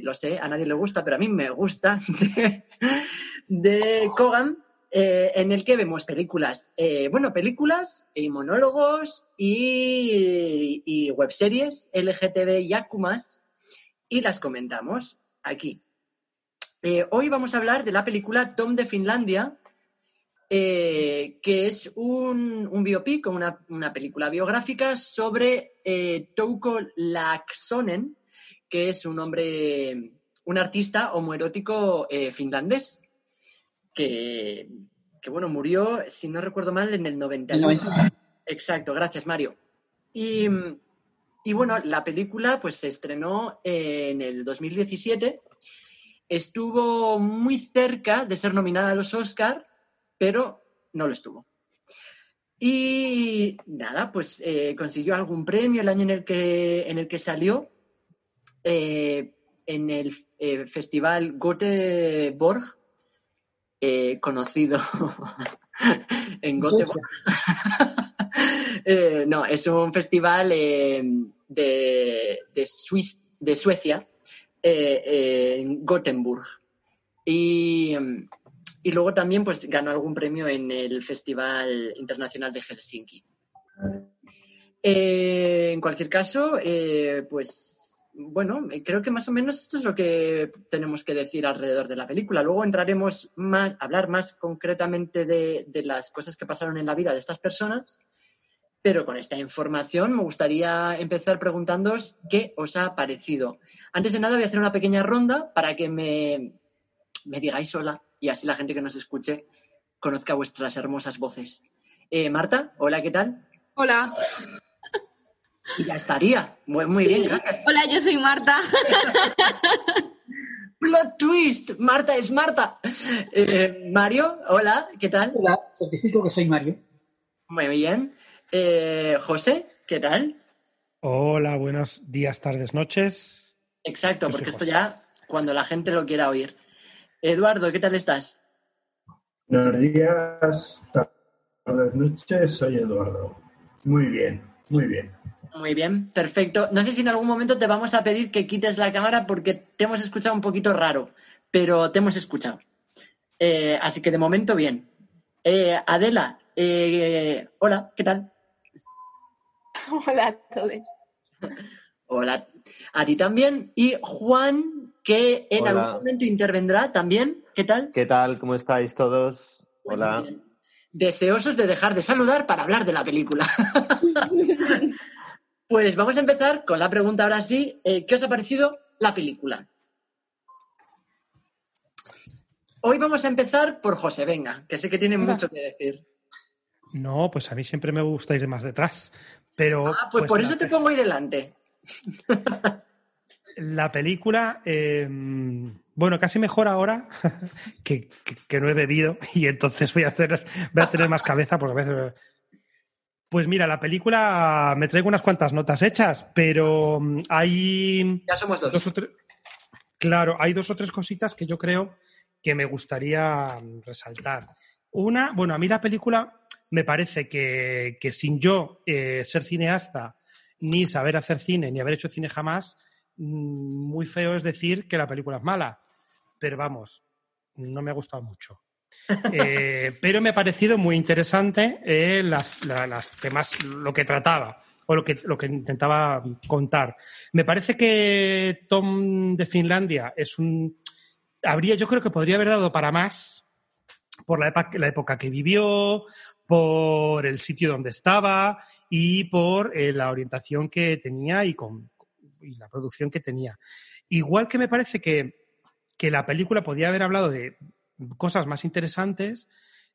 lo sé, a nadie le gusta, pero a mí me gusta, de, Kogan, eh, en el que vemos películas, eh, bueno, películas y monólogos y, y webseries LGTB y Akumas y las comentamos aquí. hoy vamos a hablar de la película Tom de Finlandia, que es un, biopic, una, película biográfica sobre Touko Laaksonen, que es un hombre, un artista homoerótico eh, finlandés, que, bueno, murió, si no recuerdo mal, en el 91. Exacto, gracias Mario. Y, bueno, la película pues se estrenó en el 2017, estuvo muy cerca de ser nominada a los Oscar, pero no lo estuvo. Y nada, pues eh, consiguió algún premio el año en el que, en el que salió eh, en el eh, festival Göteborg, eh, conocido en Göteborg. no, es un festival de, de, Suecia, en Gothenburg. Y, y, luego también pues, ganó algún premio en el Festival Internacional de Helsinki. en cualquier caso, pues bueno, creo que más o menos esto es lo que tenemos que decir alrededor de la película. Luego entraremos más, hablar más concretamente de, las cosas que pasaron en la vida de estas personas, pero con esta información me gustaría empezar preguntándoos qué os ha parecido. Antes de nada voy a hacer una pequeña ronda para que me, me digáis hola y así la gente que nos escuche conozca vuestras hermosas voces. Eh, Marta, hola, ¿qué tal? Hola. Y ya estaría. Muy, muy bien, gracias. Hola, yo soy Marta. Plot twist, Marta es Marta. Eh, Mario, hola, ¿qué tal? Hola, certifico que soy Mario. Muy bien. Eh, José, ¿qué tal? Hola, buenos días, tardes, noches. Exacto, porque esto ya cuando la gente lo quiera oír. Eduardo, ¿qué tal estás? Buenos días, tardes, noches, soy Eduardo. Muy bien, muy bien. Muy bien, perfecto. No sé si en algún momento te vamos a pedir que quites la cámara porque te hemos escuchado un poquito raro, pero te hemos escuchado. Eh, así que de momento bien. Eh, Adela, eh, hola, ¿qué tal? Hola a todos. Hola, a ti también. Y Juan, que en algún momento intervendrá también. ¿Qué tal? ¿Qué tal? ¿Cómo estáis todos? Hola. Deseosos de dejar de saludar para hablar de la película. Pues vamos a empezar con la pregunta ahora sí. Eh, ¿Qué os ha parecido la película? Hoy vamos a empezar por José, venga, que sé que tiene mucho que decir. No, pues a mí siempre me gusta ir más detrás. Pero. Ah, pues, pues por eso te pongo ahí delante. La película, em, bueno, casi mejor ahora que, no he bebido y entonces voy a hacer, voy a tener más cabeza porque a veces pues mira, la película me traigo unas cuantas notas hechas, pero mm, hay. Ya somos dos. claro, hay dos o tres cositas que yo creo que me gustaría mm, resaltar. Una, bueno, a mí la película me parece que, sin yo eh, ser cineasta, ni saber hacer cine, ni haber hecho cine jamás, mm, muy feo es decir que la película es mala. Pero vamos, no me ha gustado mucho. Eh, pero me ha parecido muy interesante eh, las, temas, lo que trataba o lo que, lo que intentaba contar. Me parece que Tom de Finlandia es un. Habría, yo creo que podría haber dado para más por la, época que vivió, por el sitio donde estaba y por eh, la orientación que tenía y, con, y la producción que tenía. Igual que me parece que, que la película podía haber hablado de cosas más interesantes,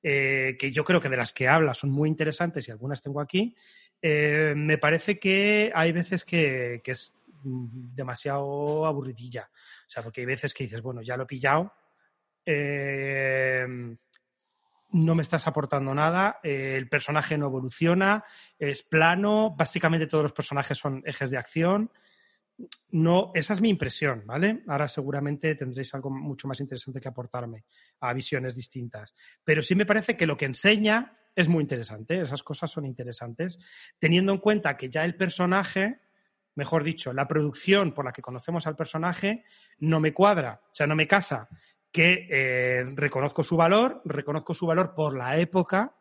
eh, que yo creo que de las que habla son muy interesantes y algunas tengo aquí, eh, me parece que hay veces que, mm, demasiado aburridilla. O sea, porque hay veces que dices, bueno, ya lo he pillado, eh, no me estás aportando nada, el personaje no evoluciona, es plano, básicamente todos los personajes son ejes de acción. No, esa es mi impresión, ¿vale? Ahora seguramente tendréis algo mucho más interesante que aportarme a visiones distintas. Pero sí me parece que lo que enseña es muy interesante, esas cosas son interesantes, teniendo en cuenta que ya el personaje, mejor dicho, la producción por la que conocemos al personaje no me cuadra, o sea, no me casa, que eh, reconozco su valor, reconozco su valor por la época,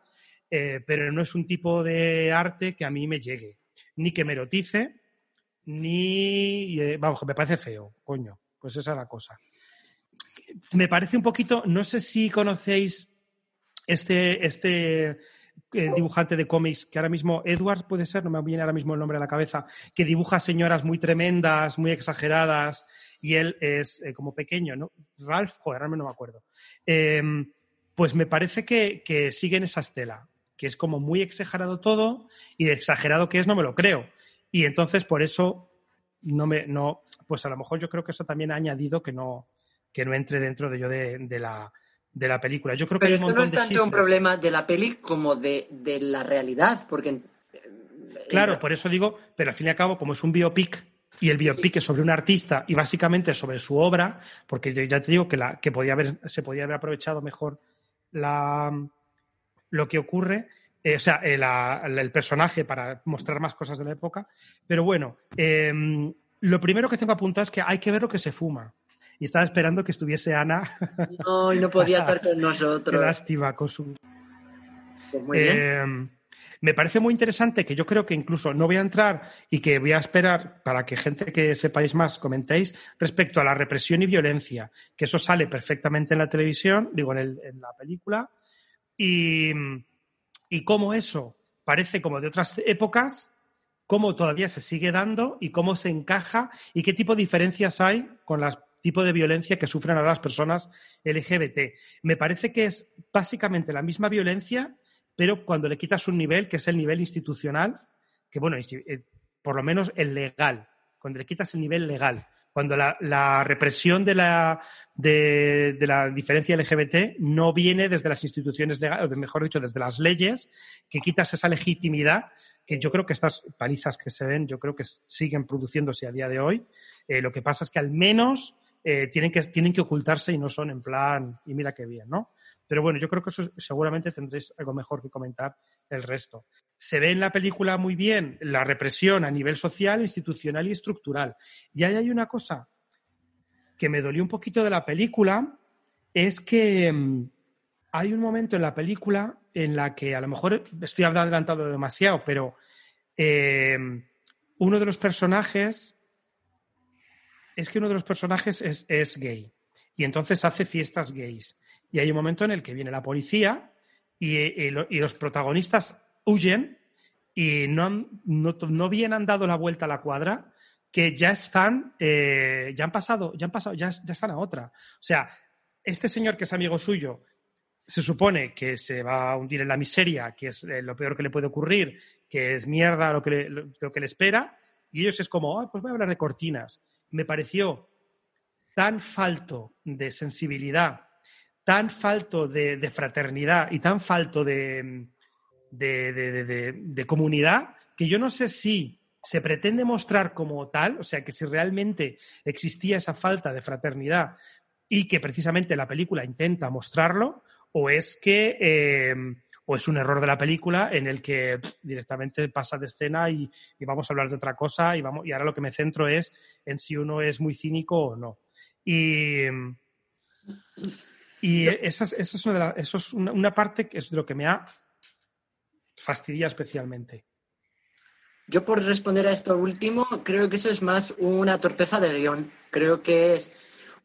eh, pero no es un tipo de arte que a mí me llegue, ni que me erotice, ni, eh, vamos, me parece feo, coño, pues esa es la cosa. Me parece un poquito, no sé si conocéis este, este eh, dibujante de cómics, que ahora mismo, Edward puede ser, no me viene ahora mismo el nombre a la cabeza, que dibuja señoras muy tremendas, muy exageradas, y él es eh, como pequeño, ¿no? Ralph, joder, ahora no me acuerdo. Em, pues me parece que, que siguen esa estela, que es como muy exagerado todo, y de exagerado que es no me lo creo. Y entonces por eso no me, no, pues a lo mejor yo creo que eso también ha añadido que no, que no entre dentro de yo de la de la película. Yo creo que Pero esto no es tanto un problema de la peli como de, la realidad, porque... Claro, por eso digo, pero al fin y al cabo, como es un biopic, y el biopic es sobre un artista y básicamente sobre su obra, porque ya te digo que, la, que podía haber, se podía haber aprovechado mejor la, lo que ocurre, eh, o sea, el, el, personaje para mostrar más cosas de la época. Pero bueno, em, lo primero que tengo apuntado es que hay que ver lo que se fuma y estaba esperando que estuviese Ana. No, y no podía estar con nosotros. Qué lástima con su. Pues muy bien. Eh, me parece muy interesante que yo creo que incluso no voy a entrar y que voy a esperar para que gente que sepáis más comentéis respecto a la represión y violencia, que eso sale perfectamente en la televisión, digo, en, en la película, y, y cómo eso parece como de otras épocas, cómo todavía se sigue dando y cómo se encaja y qué tipo de diferencias hay con las tipo de violencia que sufren ahora las personas LGBT. Me parece que es básicamente la misma violencia, pero cuando le quitas un nivel, que es el nivel institucional, que bueno, eh, por lo menos el legal, cuando le quitas el nivel legal, cuando la, represión de la, de, la diferencia LGBT no viene desde las instituciones legales, o mejor dicho, desde las leyes, que quitas esa legitimidad, que yo creo que estas palizas que se ven, yo creo que siguen produciéndose a día de hoy. Eh, lo que pasa es que al menos eh, tienen, que, tienen que ocultarse y no son en plan, y mira qué bien, ¿no? Pero bueno, yo creo que eso seguramente tendréis algo mejor que comentar el resto. Se ve en la película muy bien la represión a nivel social, institucional y estructural. Y ahí hay una cosa que me dolió un poquito de la película, es que mm, hay un momento en la película en la que a lo mejor estoy adelantado demasiado, pero eh, uno de los personajes es que uno de los personajes es, gay y entonces hace fiestas gays. Y hay un momento en el que viene la policía y, los protagonistas huyen y no, no, bien han dado la vuelta a la cuadra que ya están, eh, ya han pasado, ya han pasado, ya, ya están a otra. O sea, este señor que es amigo suyo se supone que se va a hundir en la miseria, que es eh, lo peor que le puede ocurrir, que es mierda lo que le, lo, que le espera, y ellos es como, pues voy a hablar de cortinas me pareció tan falto de sensibilidad, tan falto de, fraternidad y tan falto de, comunidad, que yo no sé si se pretende mostrar como tal, o sea, que si realmente existía esa falta de fraternidad y que precisamente la película intenta mostrarlo, o es que eh, o es un error de la película en el que directamente pasa de escena y, vamos a hablar de otra cosa y, vamos, y ahora lo que me centro es en si uno es muy cínico o no. Y, y esa, es, una, eso es una, parte que es de lo que me ha fastidia especialmente. Yo por responder a esto último, creo que eso es más una torpeza de guion. Creo que es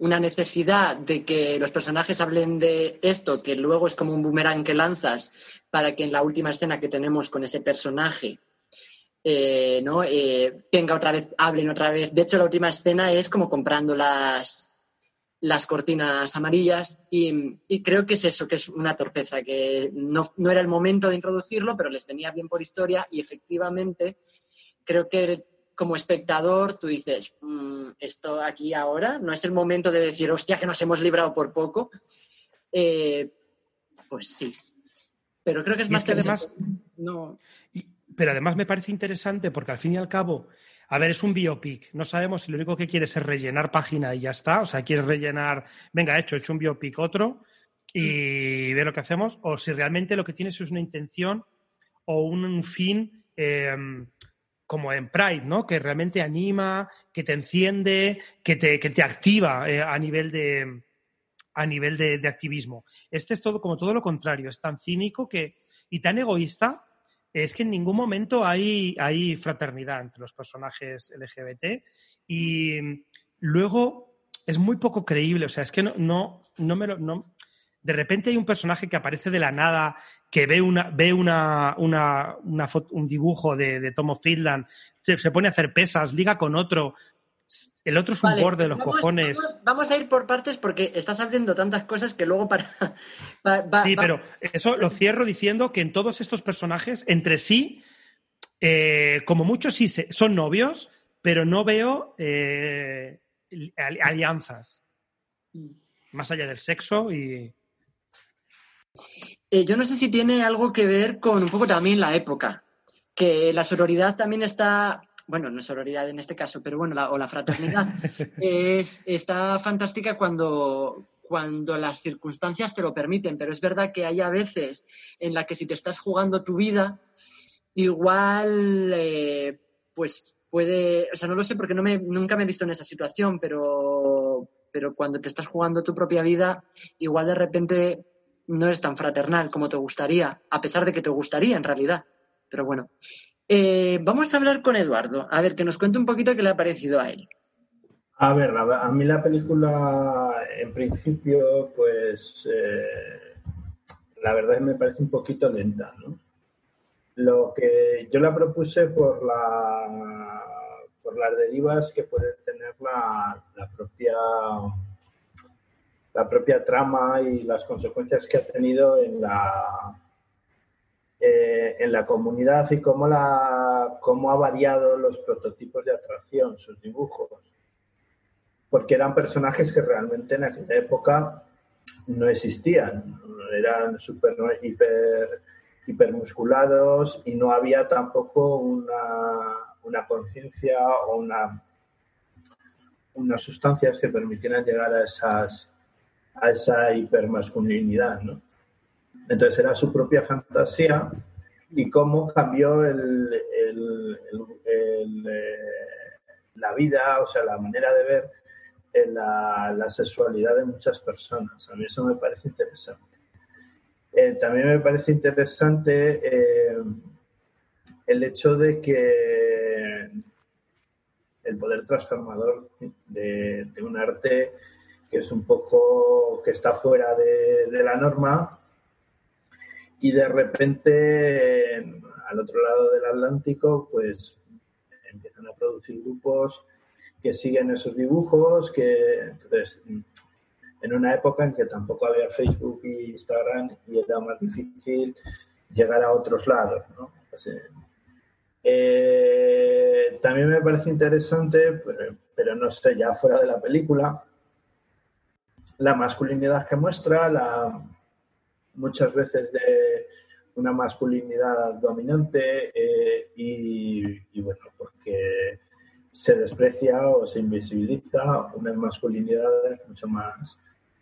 una necesidad de que los personajes hablen de esto, que luego es como un boomerang que lanzas para que en la última escena que tenemos con ese personaje eh, ¿no? Eh, tenga otra vez, hablen otra vez. De hecho, la última escena es como comprando las, las cortinas amarillas y, creo que es eso, que es una torpeza, que no, era el momento de introducirlo, pero les tenía bien por historia y efectivamente creo que como espectador tú dices, "Mm, esto aquí ahora no es el momento de decir, hostia, que nos hemos librado por poco. Eh, pues sí. Pero creo que es Y más es que que además- no. Y- pero además me parece interesante porque al fin y al cabo, a ver, es un biopic. No sabemos si lo único que quiere es rellenar página y ya está. O sea, quiere rellenar, venga, hecho, he hecho un biopic otro y ve lo que hacemos. O si realmente lo que tienes es una intención o un fin eh, como en Pride, ¿no? Que realmente anima, que te enciende, que te, que te activa eh, a nivel de a nivel de, activismo. Este es todo como todo lo contrario, es tan cínico que y tan egoísta es que en ningún momento hay, hay fraternidad entre los personajes LGBT y luego es muy poco creíble, o sea, es que no, no, no me lo... No, de repente hay un personaje que aparece de la nada, que ve una, ve una, una, una foto- un dibujo de, de Tom Finland, se, se pone a hacer pesas, liga con otro, el otro es un Vale, borde de los vamos- cojones. Vamos, vamos a ir por partes porque estás abriendo tantas cosas que luego para. va- va- Sí, va- pero eso lo cierro diciendo que en todos estos personajes, entre sí, eh, como muchos sí se- son novios, pero no veo eh, ali- alianzas. Más allá del sexo y. Eh, yo no sé si tiene algo que ver con un poco también la época, que la sororidad también está, bueno, no sororidad en este caso, pero bueno, la- o la fraternidad es, está fantástica cuando, cuando las circunstancias te lo permiten, pero es verdad que hay a veces en la que si te estás jugando tu vida, igual, eh, pues puede, o sea, no lo sé porque no me, nunca me he visto en esa situación, pero, pero cuando te estás jugando tu propia vida, igual de repente no eres tan fraternal como te gustaría, a pesar de que te gustaría en realidad. Pero bueno, Eh, vamos a hablar con Eduardo, a ver, que nos cuente un poquito qué le ha parecido a él. A ver, a mí la película, en principio, pues eh, la verdad es que me parece un poquito lenta, ¿no? Lo que yo la propuse por la por las derivas que puede tener la, la propia la propia trama y las consecuencias que ha tenido en la eh, en la comunidad y cómo la cómo ha variado los prototipos de atracción, sus dibujos porque eran personajes que realmente en aquella época no existían. Eran super, hiper, hipermusculados y no había tampoco una, una conciencia o una, unas sustancias que permitieran llegar a, esas, a esa hipermasculinidad. ¿no? Entonces era su propia fantasía y cómo cambió el, eh, la vida, o sea, la manera de ver en la, sexualidad de muchas personas. A mí eso me parece interesante. Eh, también me parece interesante eh, el hecho de que el poder transformador de un arte que es un poco que está fuera de, la norma y de repente en- al otro lado del Atlántico pues empiezan a producir grupos que siguen esos dibujos, que entonces en una época en que tampoco había Facebook y Instagram y era más difícil llegar a otros lados. Pues, eh, eh, también me parece interesante, pero, pero no sé, ya fuera de la película, la masculinidad que muestra, muchas veces de una masculinidad dominante eh, y, y, bueno, porque se desprecia o se invisibiliza unas masculinidades mucho más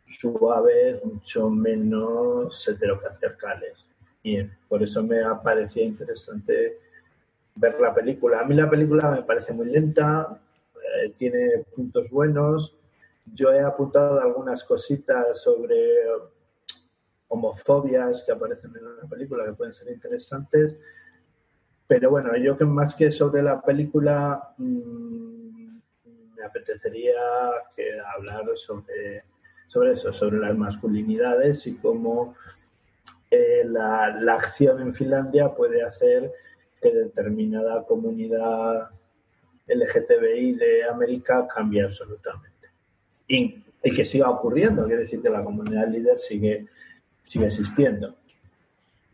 suaves, mucho menos heteropatriarcales. Y por eso me ha parecido interesante ver la película. A mí la película me parece muy lenta, eh, tiene puntos buenos. Yo he apuntado algunas cositas sobre homofobias que aparecen en la película que pueden ser interesantes. Pero bueno, yo que más que sobre la película mmm, me apetecería hablar sobre, sobre eso, sobre las masculinidades y cómo eh, la, la, acción en Finlandia puede hacer que determinada comunidad LGTBI de América cambie absolutamente. Y, y que siga ocurriendo, quiere decir que la comunidad líder sigue, sigue existiendo.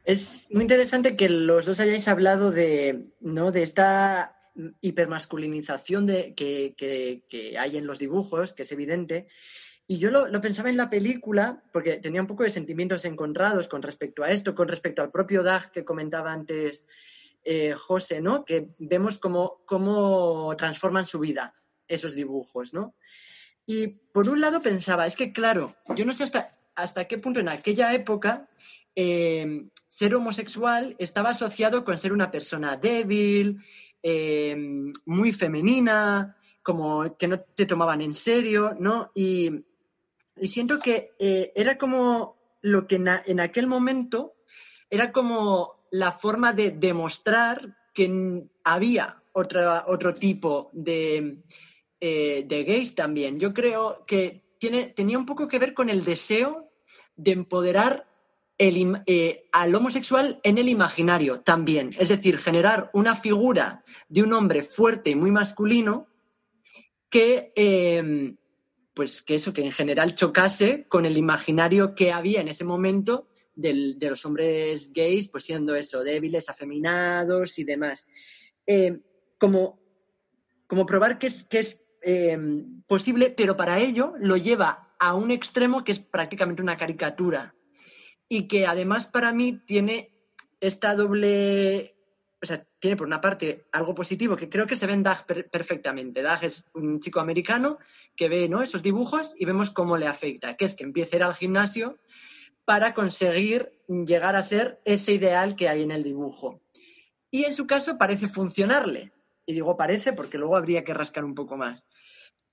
Es muy interesante que los dos hayáis hablado de, ¿no? de esta hipermasculinización de, que, que, hay en los dibujos, que es evidente. Y yo lo, pensaba en la película, porque tenía un poco de sentimientos encontrados con respecto a esto, con respecto al propio Dag que comentaba antes eh, José, ¿no? Que vemos cómo, cómo transforman su vida esos dibujos, ¿no? Y por un lado pensaba, es que claro, yo no sé hasta, hasta qué punto en aquella época eh, ser homosexual estaba asociado con ser una persona débil, eh, muy femenina, como que no te tomaban en serio, ¿no? Y, siento que eh, era como lo que en, aquel momento era como la forma de demostrar que había otro tipo de, eh, de gays también. Yo creo que tiene, tenía un poco que ver con el deseo de empoderar el, eh, al homosexual en el imaginario también. Es decir, generar una figura de un hombre fuerte y muy masculino que, em, pues que eso, que en general chocase con el imaginario que había en ese momento de los hombres gays, pues siendo eso, débiles, afeminados y demás. Em, como, como probar que es, que es Em, posible, pero para ello lo lleva a un extremo que es prácticamente una caricatura y que además para mí tiene esta doble, o sea, tiene por una parte algo positivo que creo que se ve en Dag perfectamente. Dag es un chico americano que ve ¿no? esos dibujos y vemos cómo le afecta, que es que empieza a ir al gimnasio para conseguir llegar a ser ese ideal que hay en el dibujo. Y en su caso parece funcionarle, y digo parece porque luego habría que rascar un poco más.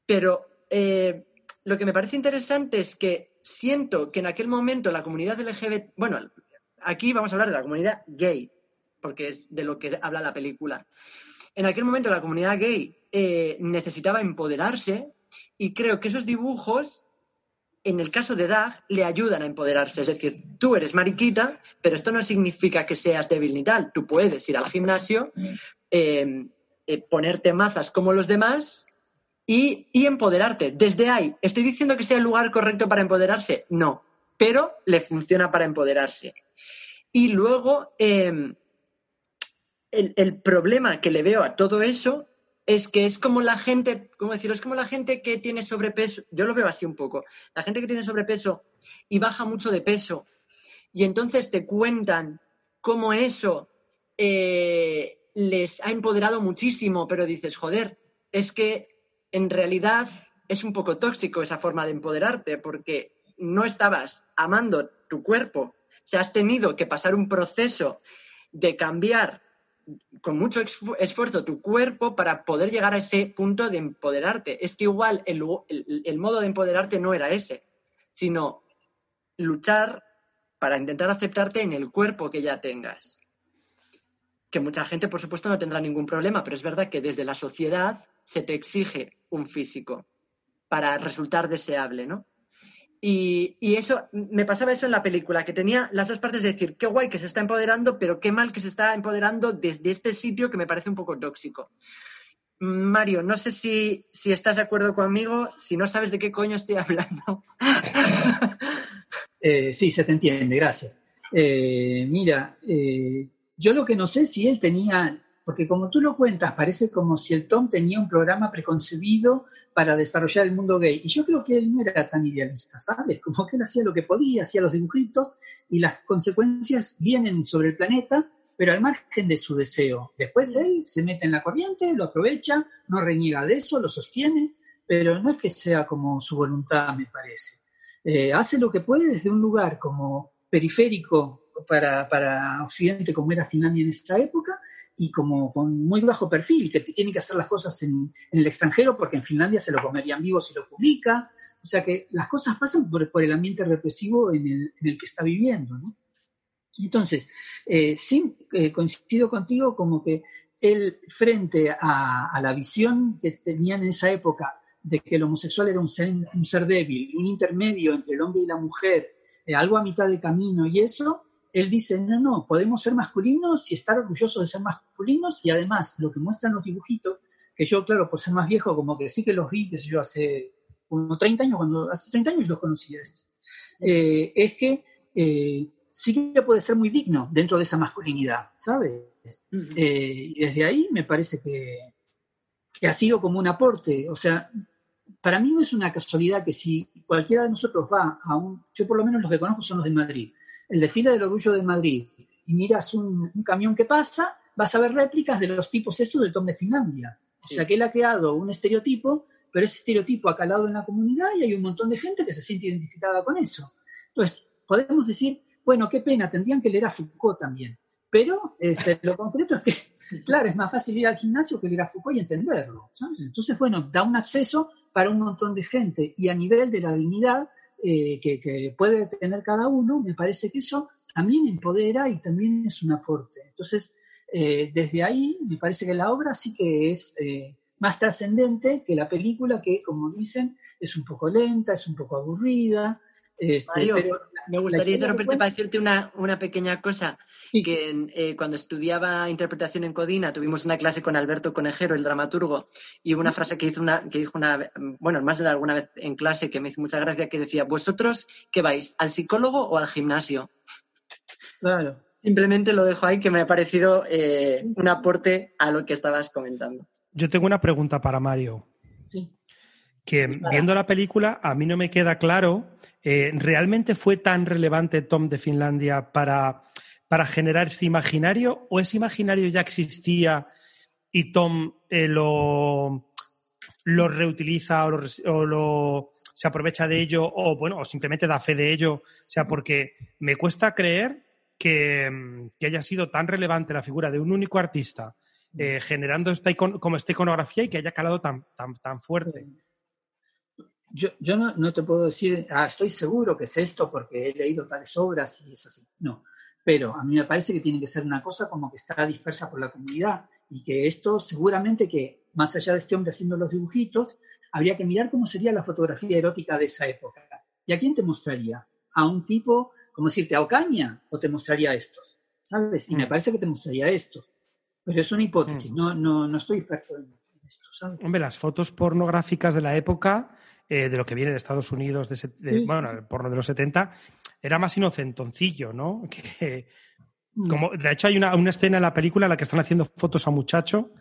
Pero eh, lo que me parece interesante es que siento que en aquel momento la comunidad LGBT, bueno, aquí vamos a hablar de la comunidad gay, porque es de lo que habla la película. En aquel momento la comunidad gay eh, necesitaba empoderarse y creo que esos dibujos, en el caso de Dag, le ayudan a empoderarse. Es decir, tú eres mariquita, pero esto no significa que seas débil ni tal. Tú puedes ir al gimnasio, eh, eh, ponerte mazas como los demás y, empoderarte. Desde ahí, ¿estoy diciendo que sea el lugar correcto para empoderarse? No, pero le funciona para empoderarse. Y luego, em, el, problema que le veo a todo eso es que es como la gente, ¿cómo decirlo? Es como la gente que tiene sobrepeso, yo lo veo así un poco, la gente que tiene sobrepeso y baja mucho de peso y entonces te cuentan cómo eso eh, les ha empoderado muchísimo, pero dices, joder, es que en realidad es un poco tóxico esa forma de empoderarte, porque no estabas amando tu cuerpo, o sea, has tenido que pasar un proceso de cambiar con mucho esfuerzo tu cuerpo para poder llegar a ese punto de empoderarte. Es que igual el, el modo de empoderarte no era ese, sino luchar para intentar aceptarte en el cuerpo que ya tengas que mucha gente, por supuesto, no tendrá ningún problema, pero es verdad que desde la sociedad se te exige un físico para resultar deseable, ¿no? Y, eso, me pasaba eso en la película, que tenía las dos partes de decir, qué guay que se está empoderando, pero qué mal que se está empoderando desde este sitio que me parece un poco tóxico. Mario, no sé si, estás de acuerdo conmigo, si no sabes de qué coño estoy hablando. Eh, sí, se te entiende, gracias. Eh, mira, eh, yo lo que no sé si él tenía, porque como tú lo cuentas, parece como si el Tom tenía un programa preconcebido para desarrollar el mundo gay. Y yo creo que él no era tan idealista, ¿sabes? Como que él hacía lo que podía, hacía los dibujitos y las consecuencias vienen sobre el planeta, pero al margen de su deseo. Después él se mete en la corriente, lo aprovecha, no reniega de eso, lo sostiene, pero no es que sea como su voluntad, me parece. Eh, hace lo que puede desde un lugar como periférico para, para Occidente como era Finlandia en esta época y como con muy bajo perfil, que tiene que hacer las cosas en, el extranjero porque en Finlandia se lo comerían vivo si lo publica. O sea que las cosas pasan por, el ambiente represivo en el, en el, que está viviendo. ¿no? Entonces, eh, sí, eh, coincido contigo como que él, frente a, a, la visión que tenían en esa época de que el homosexual era un ser, un ser débil, un intermedio entre el hombre y la mujer, eh, algo a mitad de camino y eso, él dice, no, no, podemos ser masculinos y estar orgullosos de ser masculinos y además lo que muestran los dibujitos, que yo, claro, por ser más viejo, como que sí que los vi, que yo, hace unos 30 años, cuando hace 30 años los conocí esto, eh, es que eh, sí que puede ser muy digno dentro de esa masculinidad, ¿sabes? Eh, y desde ahí me parece que, que ha sido como un aporte. O sea, para mí no es una casualidad que si cualquiera de nosotros va a un, yo por lo menos los que conozco son los de Madrid, el desfile del orgullo de Madrid, y miras un, camión que pasa, vas a ver réplicas de los tipos estos del Tom de Finlandia. O sea que él ha creado un estereotipo, pero ese estereotipo ha calado en la comunidad y hay un montón de gente que se siente identificada con eso. Entonces, podemos decir, bueno, qué pena, tendrían que leer a Foucault también. Pero este, lo concreto es que, claro, es más fácil ir al gimnasio que leer a Foucault y entenderlo. Entonces, bueno, da un acceso para un montón de gente y a nivel de la dignidad eh, que, puede tener cada uno, me parece que eso también empodera y también es un aporte. Entonces, eh, desde ahí me parece que la obra sí que es eh, más trascendente que la película que, como dicen, es un poco lenta, es un poco aburrida, este, me gustaría interrumpirte para decirte una, pequeña cosa, que eh, cuando estudiaba interpretación en Codina tuvimos una clase con Alberto Conejero, el dramaturgo, y hubo una frase que, hizo una, que dijo una, bueno, más de alguna vez en clase que me hizo mucha gracia, que decía, ¿vosotros qué vais, al psicólogo o al gimnasio? Claro. Simplemente lo dejo ahí, que me ha parecido eh, un aporte a lo que estabas comentando. Yo tengo una pregunta para Mario. Sí. Que viendo la película, a mí no me queda claro eh, ¿realmente fue tan relevante Tom de Finlandia para, para, generar este imaginario o ese imaginario ya existía y Tom eh, lo, lo, reutiliza o, lo, se aprovecha de ello o bueno, o simplemente da fe de ello? O sea, porque me cuesta creer que, haya sido tan relevante la figura de un único artista eh, generando esta como esta iconografía y que haya calado tan, tan, tan fuerte yo, yo no, te puedo decir, ah, estoy seguro que es esto porque he leído tales obras y es así. No, pero a mí me parece que tiene que ser una cosa como que está dispersa por la comunidad y que esto seguramente que, más allá de este hombre haciendo los dibujitos, habría que mirar cómo sería la fotografía erótica de esa época. ¿Y a quién te mostraría? ¿A un tipo, como decirte, a Ocaña o te mostraría a estos? ¿Sabes? Y me mm. parece que te mostraría esto. Pero es una hipótesis, mm. no, no, no estoy experto en esto, ¿sabes? Hombre, las fotos pornográficas de la época eh, de lo que viene de Estados Unidos, de, bueno, el porno de los 70, era más inocentoncillo, ¿no? Que, mm. como, de hecho, hay una, escena en la película en la que están haciendo fotos a muchacho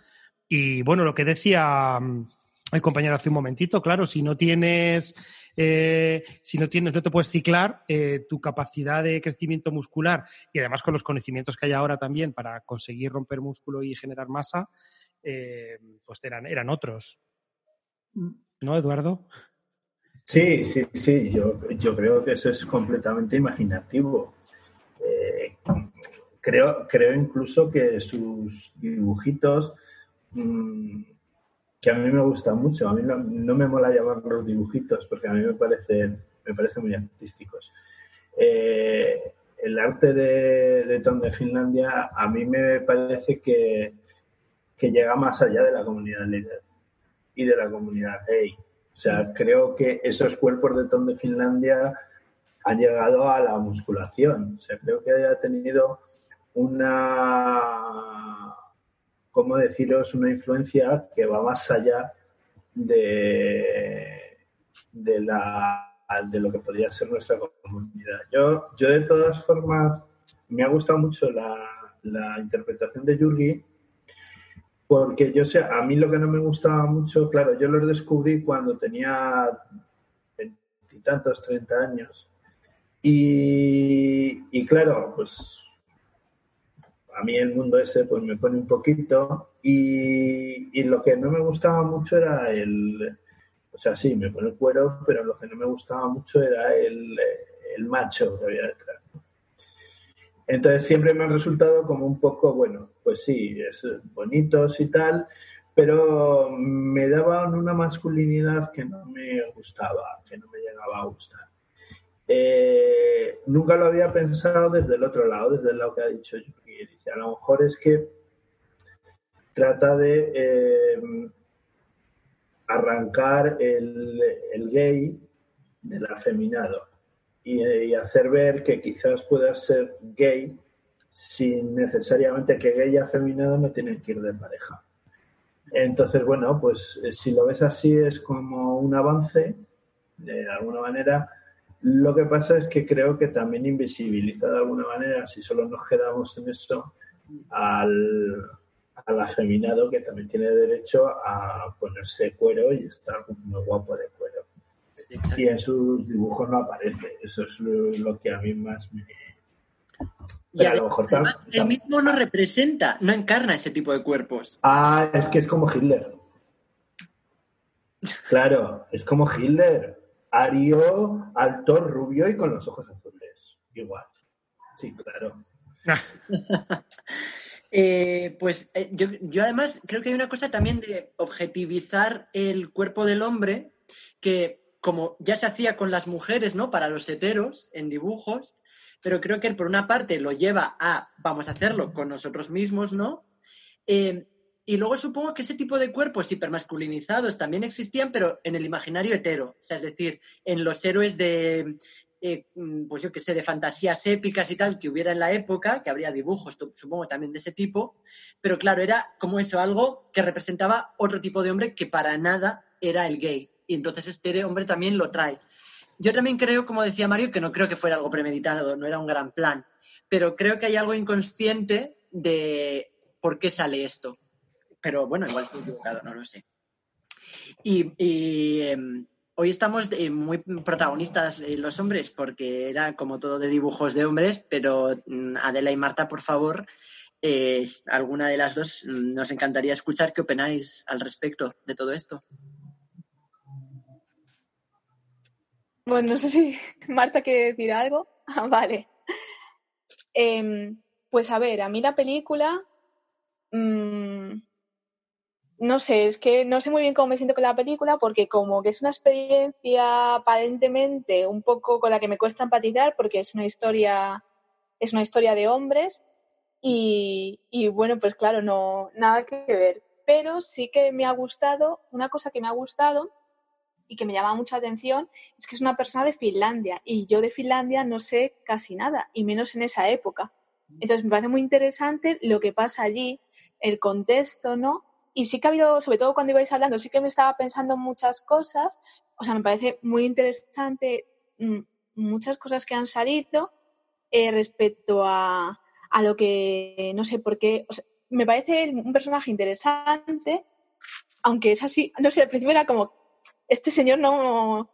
y, bueno, lo que decía mm, el compañero hace un momentito, claro, si no tienes, eh, si no tienes, no te puedes ciclar, eh, tu capacidad de crecimiento muscular y además con los conocimientos que hay ahora también para conseguir romper músculo y generar masa, pues eran, eran otros. Mm. ¿No, Eduardo? Sí, sí, sí, yo, yo creo que eso es completamente imaginativo. Eh, creo, creo incluso que sus dibujitos, mm, que a mí me gustan mucho, a mí no, me mola llamarlos dibujitos porque a mí me parecen, me parecen muy artísticos. Eh, el arte de, de Tom de Finlandia a mí me parece que, que llega más allá de la comunidad líder y de la comunidad gay. O sea, creo que esos cuerpos de Tom de Finlandia han llegado a la musculación. O sea, creo que haya tenido una, ¿cómo deciros?, una influencia que va más allá de, de, la, de lo que podría ser nuestra comunidad. Yo, yo de todas formas, me ha gustado mucho la, la interpretación de Yurgi porque yo sé, a mí lo que no me gustaba mucho, claro, yo los descubrí cuando tenía veintitantos, treinta años. Y, claro, pues a mí el mundo ese pues me pone un poquito y, lo que no me gustaba mucho era el, o sea, sí, me pone el cuero, pero lo que no me gustaba mucho era el, el macho que había detrás. Entonces siempre me han resultado como un poco, bueno, pues sí, es bonitos y tal, pero me daban una masculinidad que no me gustaba, que no me llegaba a gustar. Eh, nunca lo había pensado desde el otro lado, desde el lado que ha dicho Yuri. A lo mejor es que trata de eh, arrancar el, el gay del afeminado y, hacer ver que quizás puedas ser gay sin necesariamente que gay y afeminado no tienen que ir de pareja. Entonces, bueno, pues eh, si lo ves así es como un avance, de alguna manera, Lo que pasa es que creo que también invisibiliza de alguna manera, si solo nos quedamos en eso, al, al afeminado que también tiene derecho a ponerse cuero y estar muy guapo de cuero. Y en sus dibujos no aparece. Eso es lo, que a mí más me. Y a lo mejor el mismo no representa, no encarna ese tipo de cuerpos. Ah, es que es como Hitler. Claro, es como Hitler. Ario, alto, rubio y con los ojos azules. Igual. Sí, claro. Eh, pues eh, yo, yo, además creo que hay una cosa también de objetivizar el cuerpo del hombre que como ya se hacía con las mujeres, ¿no? Para los heteros en dibujos, pero creo que él por una parte lo lleva a vamos a hacerlo con nosotros mismos, ¿no? Eh, y luego supongo que ese tipo de cuerpos hipermasculinizados también existían, pero en el imaginario hetero. O sea, es decir, en los héroes de, eh, pues yo qué sé, de fantasías épicas y tal que hubiera en la época, que habría dibujos, supongo, también de ese tipo. Pero claro, era como eso, algo que representaba otro tipo de hombre que para nada era el gay. Y entonces este hombre también lo trae. Yo también creo, como decía Mario, que no creo que fuera algo premeditado, no era un gran plan. Pero creo que hay algo inconsciente de por qué sale esto pero bueno, igual estoy equivocado, no lo sé. Y, em, hoy estamos muy protagonistas eh, los hombres porque era como todo de dibujos de hombres, pero mm, Adela y Marta, por favor, eh, alguna de las dos mm, nos encantaría escuchar qué opináis al respecto de todo esto. Bueno, no sé si Marta quiere decir algo. Ah, vale. Em, pues a ver, a mí la película mm, no sé, es que no sé muy bien cómo me siento con la película porque como que es una experiencia aparentemente un poco con la que me cuesta empatizar porque es una historia, es una historia de hombres y, bueno, pues claro, no, nada que ver. Pero sí que me ha gustado, una cosa que me ha gustado y que me llama mucha atención es que es una persona de Finlandia y yo de Finlandia no sé casi nada y menos en esa época. Entonces me parece muy interesante lo que pasa allí, el contexto, ¿no? y sí que ha habido, sobre todo cuando ibais hablando, sí que me estaba pensando muchas cosas. O sea, me parece muy interesante mm, muchas cosas que han salido eh, respecto a, a, lo que, no sé por qué, o sea, me parece un personaje interesante, aunque es así, no sé, al principio era como, este señor no,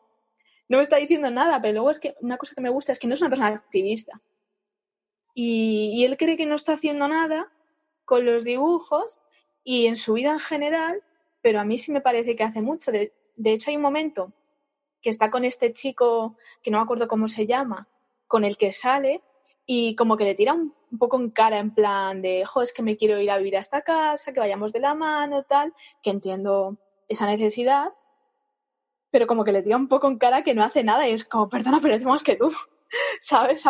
no me está diciendo nada, pero luego es que una cosa que me gusta es que no es una persona activista. Y, y él cree que no está haciendo nada con los dibujos y en su vida en general, pero a mí sí me parece que hace mucho. De, hecho, hay un momento que está con este chico, que no me acuerdo cómo se llama, con el que sale y como que le tira un, poco en cara en plan de, jo, es que me quiero ir a vivir a esta casa, que vayamos de la mano, tal, que entiendo esa necesidad, pero como que le tira un poco en cara que no hace nada y es como, perdona, pero es más que tú, ¿sabes?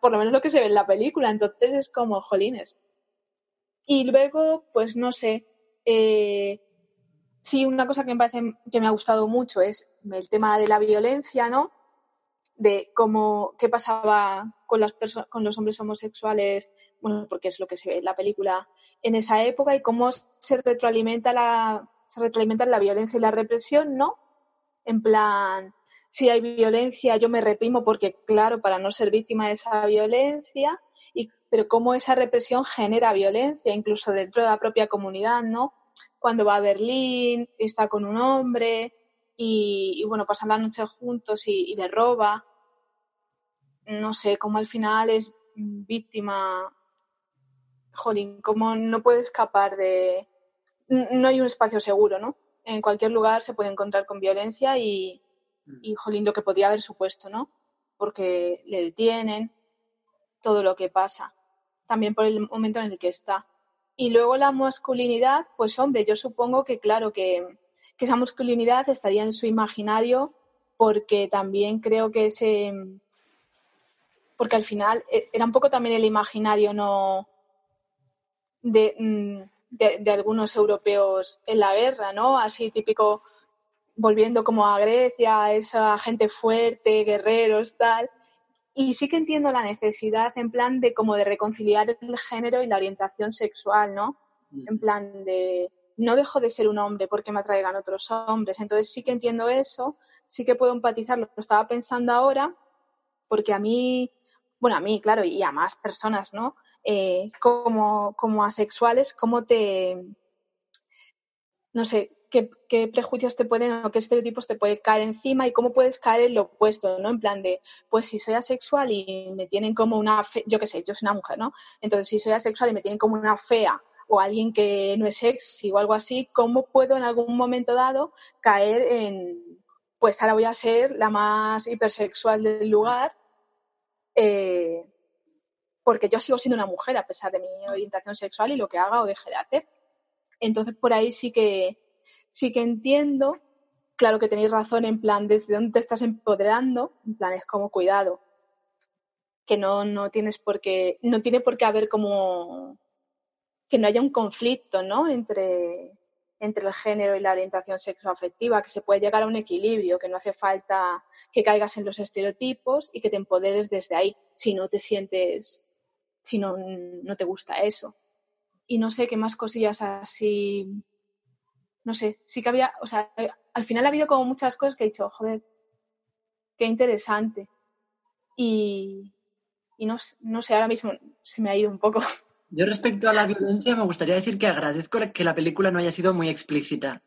Por lo menos lo que se ve en la película, entonces es como, jolines, y luego, pues no sé, eh, sí, una cosa que me parece que me ha gustado mucho es el tema de la violencia, ¿no? De cómo, qué pasaba con, las con los hombres homosexuales, bueno, porque es lo que se ve en la película en esa época y cómo se retroalimenta la, se retroalimenta la violencia y la represión, ¿no? En plan, si hay violencia, yo me reprimo porque, claro, para no ser víctima de esa violencia, pero cómo esa represión genera violencia, incluso dentro de la propia comunidad, ¿no? Cuando va a Berlín, está con un hombre y, bueno, pasan la noche juntos y, le roba. No sé, cómo al final es víctima. Jolín, cómo no puede escapar de. No hay un espacio seguro, ¿no? En cualquier lugar se puede encontrar con violencia y, y jolín, lo que podría haber supuesto, ¿no? Porque le detienen, todo lo que pasa también por el momento en el que está. Y luego la masculinidad, pues hombre, yo supongo que claro que, esa masculinidad estaría en su imaginario porque también creo que ese porque al final eh, era un poco también el imaginario no de, mm, de, de, algunos europeos en la guerra, ¿no? Así típico volviendo como a Grecia, esa gente fuerte, guerreros, tal. Y sí que entiendo la necesidad en plan de como de reconciliar el género y la orientación sexual, ¿no? En plan de no dejo de ser un hombre porque me atraigan otros hombres. Entonces sí que entiendo eso, sí que puedo empatizar, lo estaba pensando ahora, porque a mí, bueno, a mí, claro, y a más personas, ¿no? Eh, como, como asexuales, ¿cómo te, no sé, qué, prejuicios te pueden o qué estereotipos te pueden caer encima y cómo puedes caer en lo opuesto, ¿no? En plan de, pues si soy asexual y me tienen como una, fe, yo qué sé, yo soy una mujer, ¿no? Entonces, si soy asexual y me tienen como una fea o alguien que no es sexy o algo así, ¿cómo puedo en algún momento dado caer en, pues ahora voy a ser la más hipersexual del lugar? Eh, porque yo sigo siendo una mujer a pesar de mi orientación sexual y lo que haga o deje de hacer. Entonces, por ahí sí que, sí que entiendo, claro que tenéis razón en plan, desde dónde te estás empoderando, en plan, es como cuidado, que no, no tienes por qué, no tiene por qué haber como, que no haya un conflicto, ¿no? Entre, entre el género y la orientación sexoafectiva, que se puede llegar a un equilibrio, que no hace falta que caigas en los estereotipos y que te empoderes desde ahí, si no te sientes, si no, no te gusta eso y no sé qué más cosillas así. No sé, sí que había, o sea, al final ha habido como muchas cosas que he dicho, joder, qué interesante. Y, y no, no sé, ahora mismo se me ha ido un poco. Yo respecto a la violencia me gustaría decir que agradezco que la película no haya sido muy explícita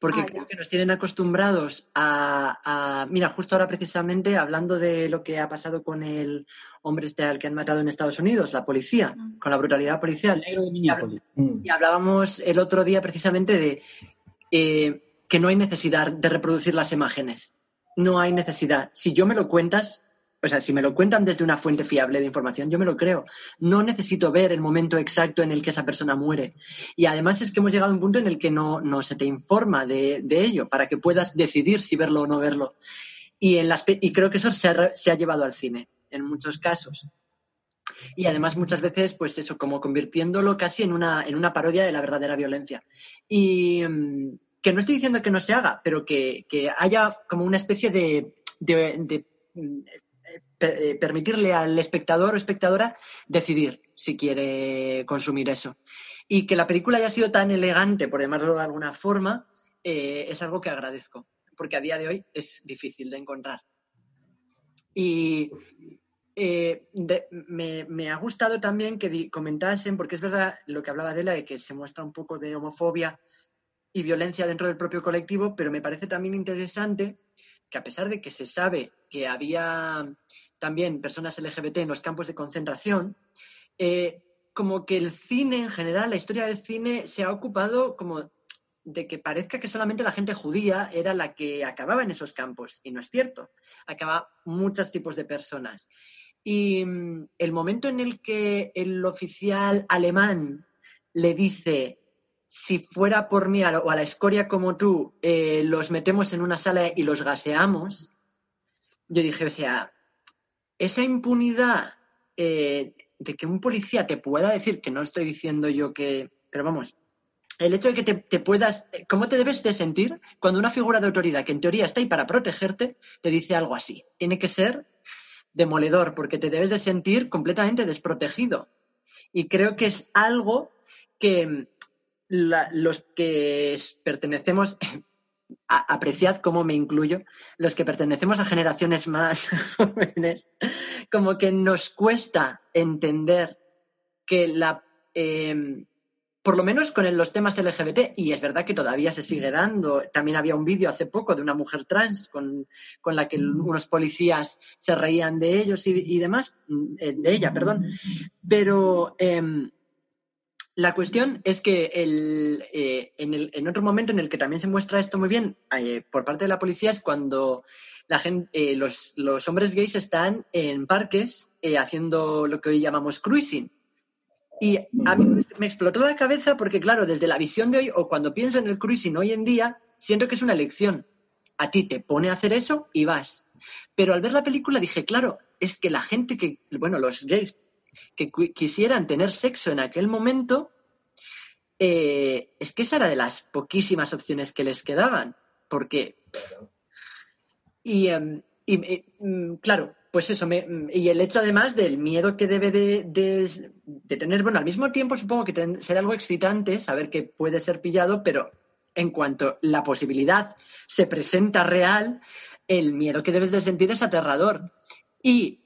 porque ah, creo que nos tienen acostumbrados a, a, Mira, justo ahora precisamente hablando de lo que ha pasado con el hombre este al que han matado en Estados Unidos, la policía, mm. con la brutalidad policial. Mm. Y hablábamos el otro día precisamente de eh, que no hay necesidad de reproducir las imágenes. No hay necesidad. Si yo me lo cuentas, o sea, si me lo cuentan desde una fuente fiable de información, yo me lo creo. No necesito ver el momento exacto en el que esa persona muere. Y además es que hemos llegado a un punto en el que no, no se te informa de, de, ello para que puedas decidir si verlo o no verlo. Y, en las, y creo que eso se ha, se ha llevado al cine, en muchos casos. Y además muchas veces, pues eso, como convirtiéndolo casi en una, en una parodia de la verdadera violencia. Y mm, que no estoy diciendo que no se haga, pero que, que haya como una especie de, eh, permitirle al espectador o espectadora decidir si quiere consumir eso. Y que la película haya sido tan elegante, por llamarlo de alguna forma, eh, es algo que agradezco, porque a día de hoy es difícil de encontrar. Y eh, me, ha gustado también que comentasen, porque es verdad lo que hablaba de de que se muestra un poco de homofobia y violencia dentro del propio colectivo, pero me parece también interesante que a pesar de que se sabe que había también personas LGBT en los campos de concentración, eh, como que el cine en general, la historia del cine se ha ocupado como de que parezca que solamente la gente judía era la que acababa en esos campos, y no es cierto, acaba muchos tipos de personas. Y mm, el momento en el que el oficial alemán le dice, si fuera por mí o a la escoria como tú, eh, los metemos en una sala y los gaseamos, yo dije, o sea, esa impunidad eh, de que un policía te pueda decir, que no estoy diciendo yo que, pero vamos, el hecho de que te, puedas, ¿cómo te debes de sentir cuando una figura de autoridad que en teoría está ahí para protegerte te dice algo así? Tiene que ser demoledor porque te debes de sentir completamente desprotegido. Y creo que es algo que la, los que pertenecemos, apreciad cómo me incluyo, los que pertenecemos a generaciones más jóvenes, como que nos cuesta entender que la, eh, por lo menos con los temas LGBT, y es verdad que todavía se sigue dando, también había un vídeo hace poco de una mujer trans con, con la que unos policías se reían de ellos y, y demás, eh, de ella, perdón, pero... Eh, la cuestión es que el, eh, en, el, en, otro momento en el que también se muestra esto muy bien eh, por parte de la policía es cuando la gente, eh, los, los, hombres gays están en parques eh, haciendo lo que hoy llamamos cruising. Y a mí me explotó la cabeza porque, claro, desde la visión de hoy o cuando pienso en el cruising hoy en día, siento que es una elección. A ti te pone a hacer eso y vas. Pero al ver la película dije, claro, es que la gente que, bueno, los gays que quisieran tener sexo en aquel momento, eh, es que esa era de las poquísimas opciones que les quedaban. Porque. Y, um, y, y mm, claro, pues eso, me, mm, y el hecho además del miedo que debe de, tener, bueno, al mismo tiempo supongo que será algo excitante saber que puede ser pillado, pero en cuanto la posibilidad se presenta real, el miedo que debes de sentir es aterrador. Y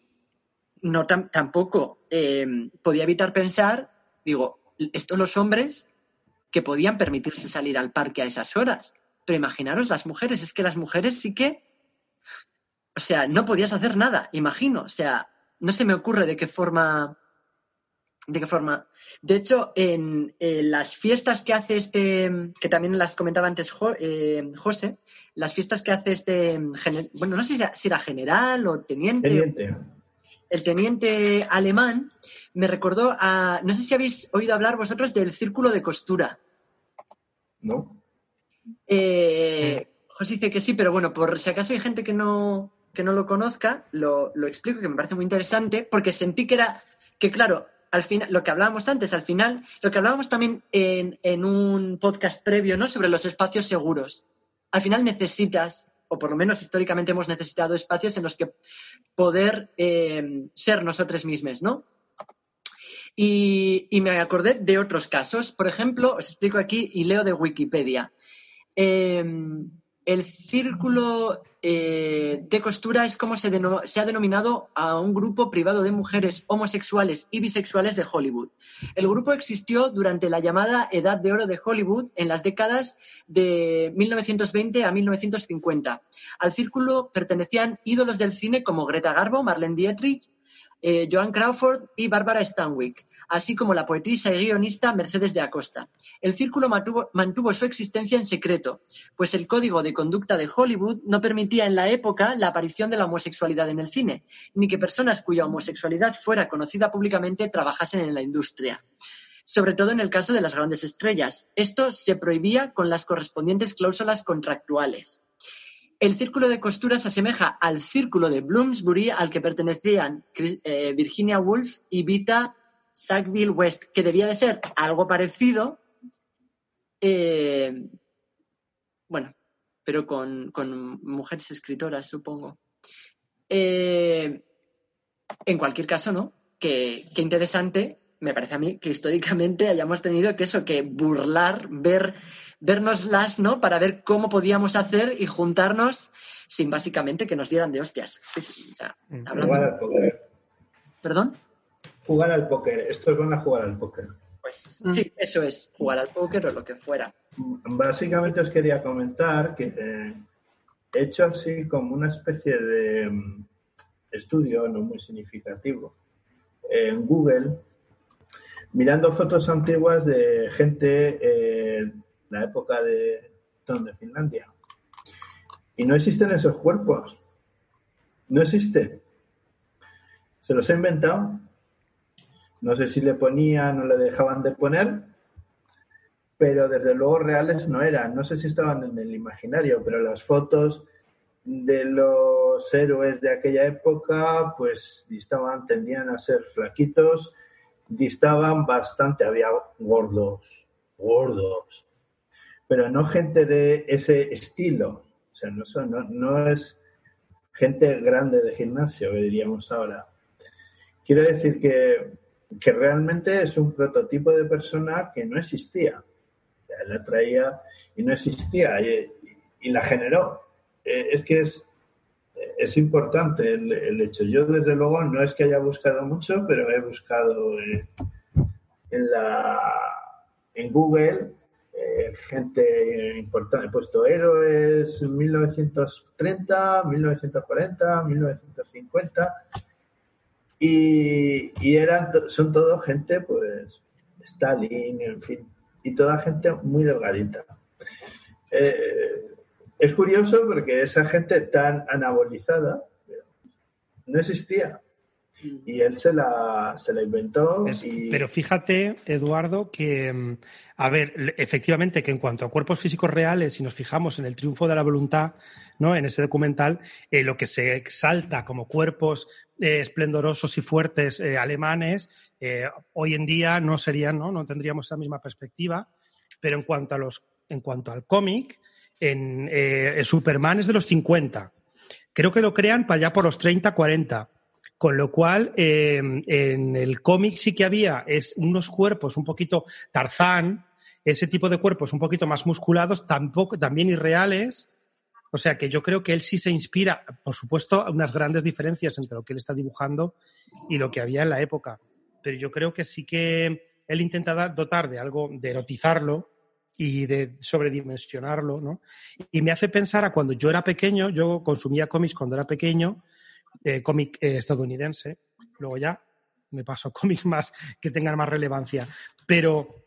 no tampoco eh, podía evitar pensar, digo, estos los hombres que podían permitirse salir al parque a esas horas. Pero imaginaros las mujeres, es que las mujeres sí que, o sea, no podías hacer nada, imagino. O sea, no se me ocurre de qué forma, de qué forma. De hecho, en, las fiestas que hace este, que también las comentaba antes eh, José, las fiestas que hace este, bueno, no sé si era general o teniente. Teniente. El teniente alemán me recordó a, no sé si habéis oído hablar vosotros del círculo de costura. ¿No? Eh, José dice que sí, pero bueno, por si acaso hay gente que no, que no lo conozca, lo, explico, que me parece muy interesante, porque sentí que era, que claro, al final, lo que hablábamos antes, al final, lo que hablábamos también en, un podcast previo, ¿no? Sobre los espacios seguros. Al final necesitas, o por lo menos históricamente hemos necesitado espacios en los que poder eh, ser nosotros mismos, ¿no? Y, me acordé de otros casos. Por ejemplo, os explico aquí y leo de Wikipedia. Em, el círculo eh, de costura es como se, ha denominado a un grupo privado de mujeres homosexuales y bisexuales de Hollywood. El grupo existió durante la llamada Edad de Oro de Hollywood en las décadas de 1920 a 1950. Al círculo pertenecían ídolos del cine como Greta Garbo, Marlene Dietrich, eh, Joan Crawford y Barbara Stanwyck, así como la poetisa y guionista Mercedes de Acosta. El círculo mantuvo, su existencia en secreto, pues el código de conducta de Hollywood no permitía en la época la aparición de la homosexualidad en el cine, ni que personas cuya homosexualidad fuera conocida públicamente trabajasen en la industria sobre todo en el caso de las grandes estrellas. Esto se prohibía con las correspondientes cláusulas contractuales. El círculo de costura se asemeja al círculo de Bloomsbury al que pertenecían eh, Virginia Woolf y Vita Sackville West, que debía de ser algo parecido, eh, bueno, pero con, mujeres escritoras, supongo. Eh, en cualquier caso, ¿no? Qué, interesante, me parece a mí, que históricamente hayamos tenido que eso, que burlar, ver vernoslas, ¿no? Para ver cómo podíamos hacer y juntarnos sin básicamente que nos dieran de hostias. Mm. ¿Perdón? Jugar al póker. Estos van a jugar al póker. Pues mm. sí, eso es, jugar al póker o lo que fuera. Básicamente os quería comentar que eh, he hecho así como una especie de mm, estudio, no muy significativo, en Google, mirando fotos antiguas de gente eh, la época de, de Finlandia. Y no existen esos cuerpos. No existen. Se los he inventado. No sé si le ponían o le dejaban de poner, pero desde luego reales no eran. No sé si estaban en el imaginario, pero las fotos de los héroes de aquella época, pues distaban, tendían a ser flaquitos, distaban bastante, había gordos, gordos, pero no gente de ese estilo. O sea, no, son, no, es gente grande de gimnasio, diríamos ahora. Quiere decir que, que, realmente es un prototipo de persona que no existía. La traía y no existía y, la generó. Eh, es que es, es importante el, el, hecho. Yo, desde luego, no es que haya buscado mucho, pero he buscado eh, en, la, en Google eh, gente importante. He puesto héroes 1930, 1940, 1950 y, y eran, son todo gente, pues, Stalin, en fin, y toda gente muy delgadita. Eh, es curioso porque esa gente tan anabolizada no existía. Y él se la, se la inventó. Pero fíjate, Eduardo, que, mm, a ver, efectivamente, que en cuanto a cuerpos físicos reales, si nos fijamos en el triunfo de la voluntad, ¿no? En ese documental, eh, lo que se exalta como cuerpos eh, esplendorosos y fuertes eh, alemanes, hoy en día no serían, ¿no? No tendríamos esa misma perspectiva. Pero en cuanto a los, en cuanto al cómic, en Superman es de los 50. Creo que lo crean para allá por los 30, 40 con lo cual, em, en el cómic sí que había es unos cuerpos un poquito Tarzán, ese tipo de cuerpos un poquito más musculados, tampoco, también irreales, O sea que yo creo que él sí se inspira, por supuesto, unas grandes diferencias entre lo que él está dibujando y lo que había en la época. Pero yo creo que sí que él intenta dotar de algo, de erotizarlo y de sobredimensionarlo, ¿no? Y me hace pensar a cuando yo era pequeño, yo consumía cómics cuando era pequeño, eh, cómic eh, estadounidense, luego ya me paso cómics más que tengan más relevancia, pero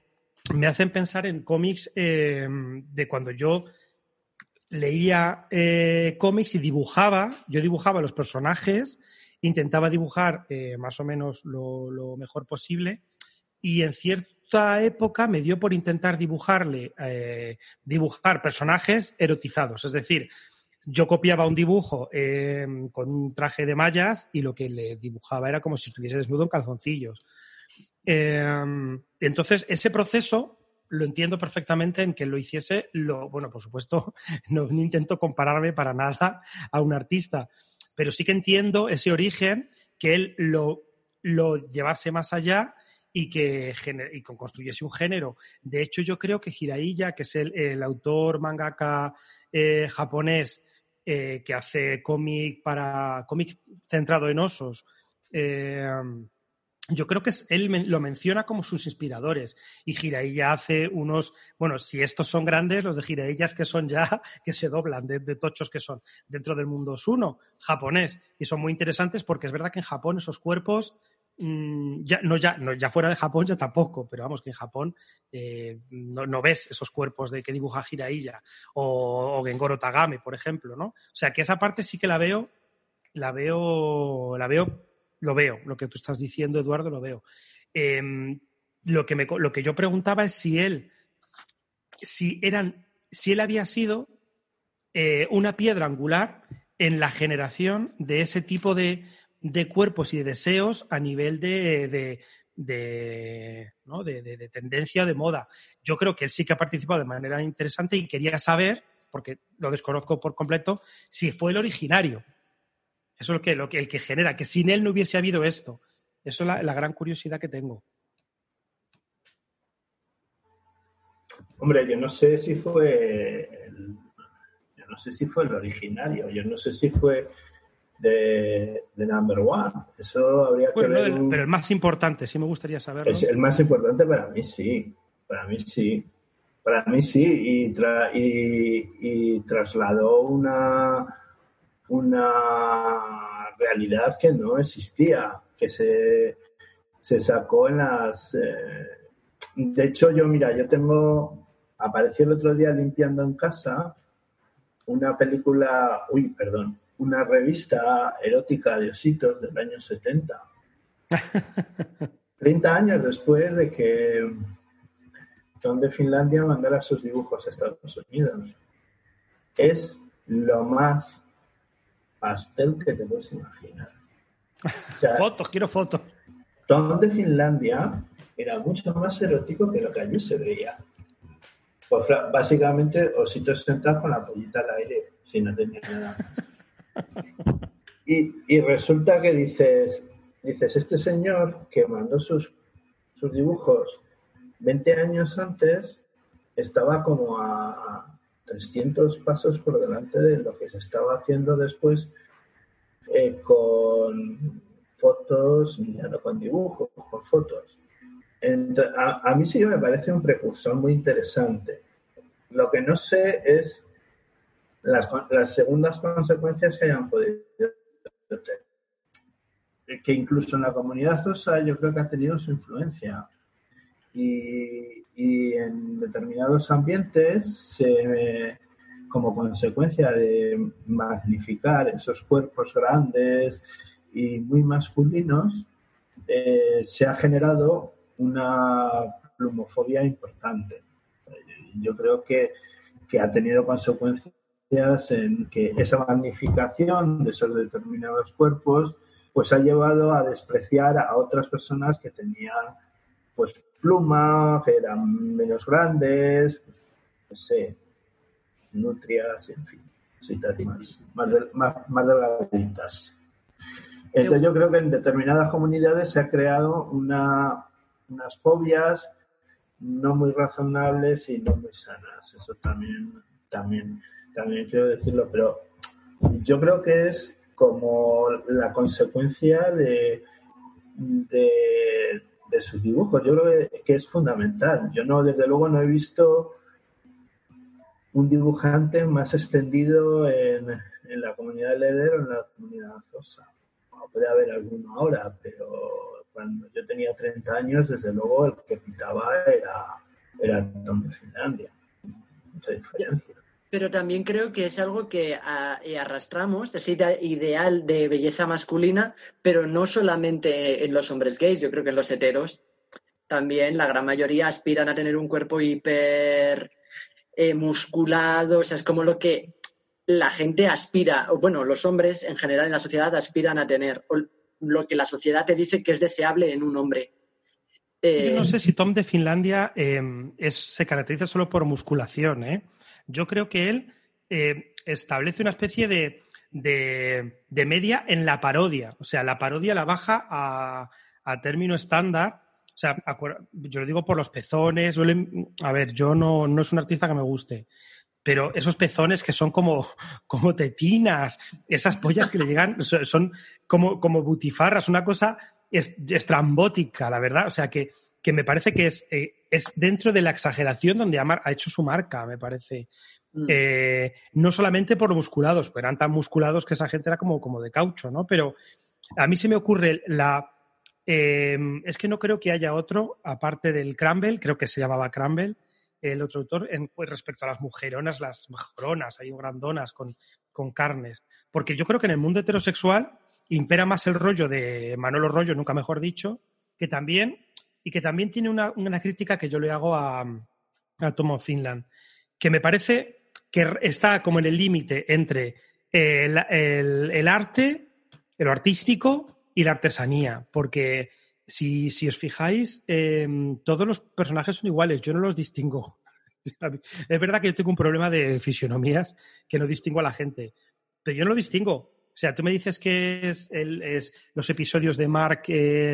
me hacen pensar en cómics eh, de cuando yo leía cómics y dibujaba, yo dibujaba los personajes, intentaba dibujar más o menos lo mejor posible y en cierta época me dio por intentar dibujarle, eh, dibujar personajes erotizados. Es decir, yo copiaba un dibujo em, con un traje de mallas y lo que le dibujaba era como si estuviese desnudo en calzoncillos. Em, entonces, ese proceso lo entiendo perfectamente en que lo hiciese, lo, bueno, por supuesto, no, intento compararme para nada a un artista, pero sí que entiendo ese origen, que él lo, lo llevase más allá y que y construyese un género. De hecho, yo creo que Hiraiya, que es el, autor mangaka eh, japonés eh, que hace cómic para cómic centrado en osos, eh, yo creo que él lo menciona como sus inspiradores. Y Jiraiya hace unos, bueno, si estos son grandes, los de Jiraiya que son ya, que se doblan de, tochos que son dentro del mundo Suno, japonés. Y son muy interesantes porque es verdad que en Japón esos cuerpos Mm, ya, no, ya, no, ya fuera de Japón ya tampoco, pero vamos, que en Japón eh, no, ves esos cuerpos de que dibuja Hiraiya o, o Gengoro Tagame, por ejemplo, ¿no? O sea, que esa parte sí que la veo, la veo, la veo, lo veo, lo que tú estás diciendo, Eduardo, lo veo. Em, lo, que me, lo que yo preguntaba es si él, si eran, si él había sido eh, una piedra angular en la generación de ese tipo de de cuerpos y de deseos a nivel de, de, ¿no? de, tendencia, de moda. Yo creo que él sí que ha participado de manera interesante y quería saber, porque lo desconozco por completo, si fue el originario. Eso es lo que, lo que, el que genera, que sin él no hubiese habido esto. Eso es la, gran curiosidad que tengo. Hombre, yo no sé si fue yo no sé si fue el originario, yo no sé si fue de, Number One. Eso habría que ver. Pero el más importante, sí me gustaría saberlo. Es el más importante para mí, sí. Para mí sí. Para mí sí. Y, y, trasladó una, una realidad que no existía, que se, se sacó en las. Eh, de hecho, yo, mira, yo tengo. Apareció el otro día limpiando en casa una película. Uy, perdón una revista erótica de ositos del año 70. 30 años después de que Tom de Finlandia mandara sus dibujos a Estados Unidos. Es lo más pastel que te puedes imaginar. fotos, quiero fotos. Tom de Finlandia era mucho más erótico que lo que allí se veía. Pues básicamente ositos sentados con la pollita al aire, si no tenía nada y, resulta que dices, dices, este señor que mandó sus, sus dibujos 20 años antes estaba como a 300 pasos por delante de lo que se estaba haciendo después eh, con fotos, ya no con dibujos, con fotos. a, a, mí sí me parece un precursor muy interesante. Lo que no sé es las, las segundas consecuencias que hayan podido tener. Que incluso en la comunidad OSA yo creo que ha tenido su influencia. Y, y en determinados ambientes, como consecuencia de magnificar esos cuerpos grandes y muy masculinos, eh, se ha generado una plumofobia importante. Yo creo que, que ha tenido consecuencias en que esa magnificación de esos determinados cuerpos pues ha llevado a despreciar a otras personas que tenían pues pluma, que eran menos grandes, no sé, nutrias, en fin, más, más, más delgaditas. Entonces yo creo que en determinadas comunidades se ha creado una, unas fobias no muy razonables y no muy sanas. Eso también, también también quiero decirlo, pero yo creo que es como la consecuencia de, de, de sus dibujos. Yo creo que, es fundamental. Yo no, desde luego, no he visto un dibujante más extendido en, en la comunidad de Leder o en la comunidad rosa. puede haber alguno ahora, pero cuando yo tenía 30 años, desde luego, el que pintaba era, era Tom de Finlandia. Mucha diferencia pero también creo que es algo que arrastramos, ese ideal de belleza masculina, pero no solamente en los hombres gays, yo creo que en los heteros también la gran mayoría aspiran a tener un cuerpo hiper eh, musculado, o sea, es como lo que la gente aspira, o bueno, los hombres en general en la sociedad aspiran a tener, o lo que la sociedad te dice que es deseable en un hombre. Yo no eh, sé si Tom de Finlandia eh, se caracteriza solo por musculación, ¿eh? Yo creo que él eh, establece una especie de, de, media en la parodia. O sea, la parodia la baja a, a término estándar. O sea, yo lo digo por los pezones. A ver, yo no, no es un artista que me guste pero esos pezones que son como, como tetinas, esas pollas que le llegan, son como, como butifarras, una cosa estrambótica, la verdad. O sea, que, que me parece que es, eh, es dentro de la exageración donde ha, ha hecho su marca, me parece. Mm. Eh, no solamente por musculados, pero eran tan musculados que esa gente era como, como de caucho, ¿no? Pero a mí se me ocurre la... Em, es que no creo que haya otro, aparte del Crumble, creo que se llamaba Crumble, el otro autor, en, pues, respecto a las mujeronas, las mejoronas, hay grandonas con, con carnes. Porque yo creo que en el mundo heterosexual impera más el rollo de Manolo Rollo, nunca mejor dicho, que también y que también tiene una, crítica que yo le hago a, a Tom Finland, que me parece que está como en el límite entre el, el, arte, lo artístico y la artesanía, porque si, si os fijáis, em, todos los personajes son iguales, yo no los distingo. Es verdad que yo tengo un problema de fisionomías que no distingo a la gente, pero yo no lo distingo. O sea, tú me dices que es, el, es los episodios de Mark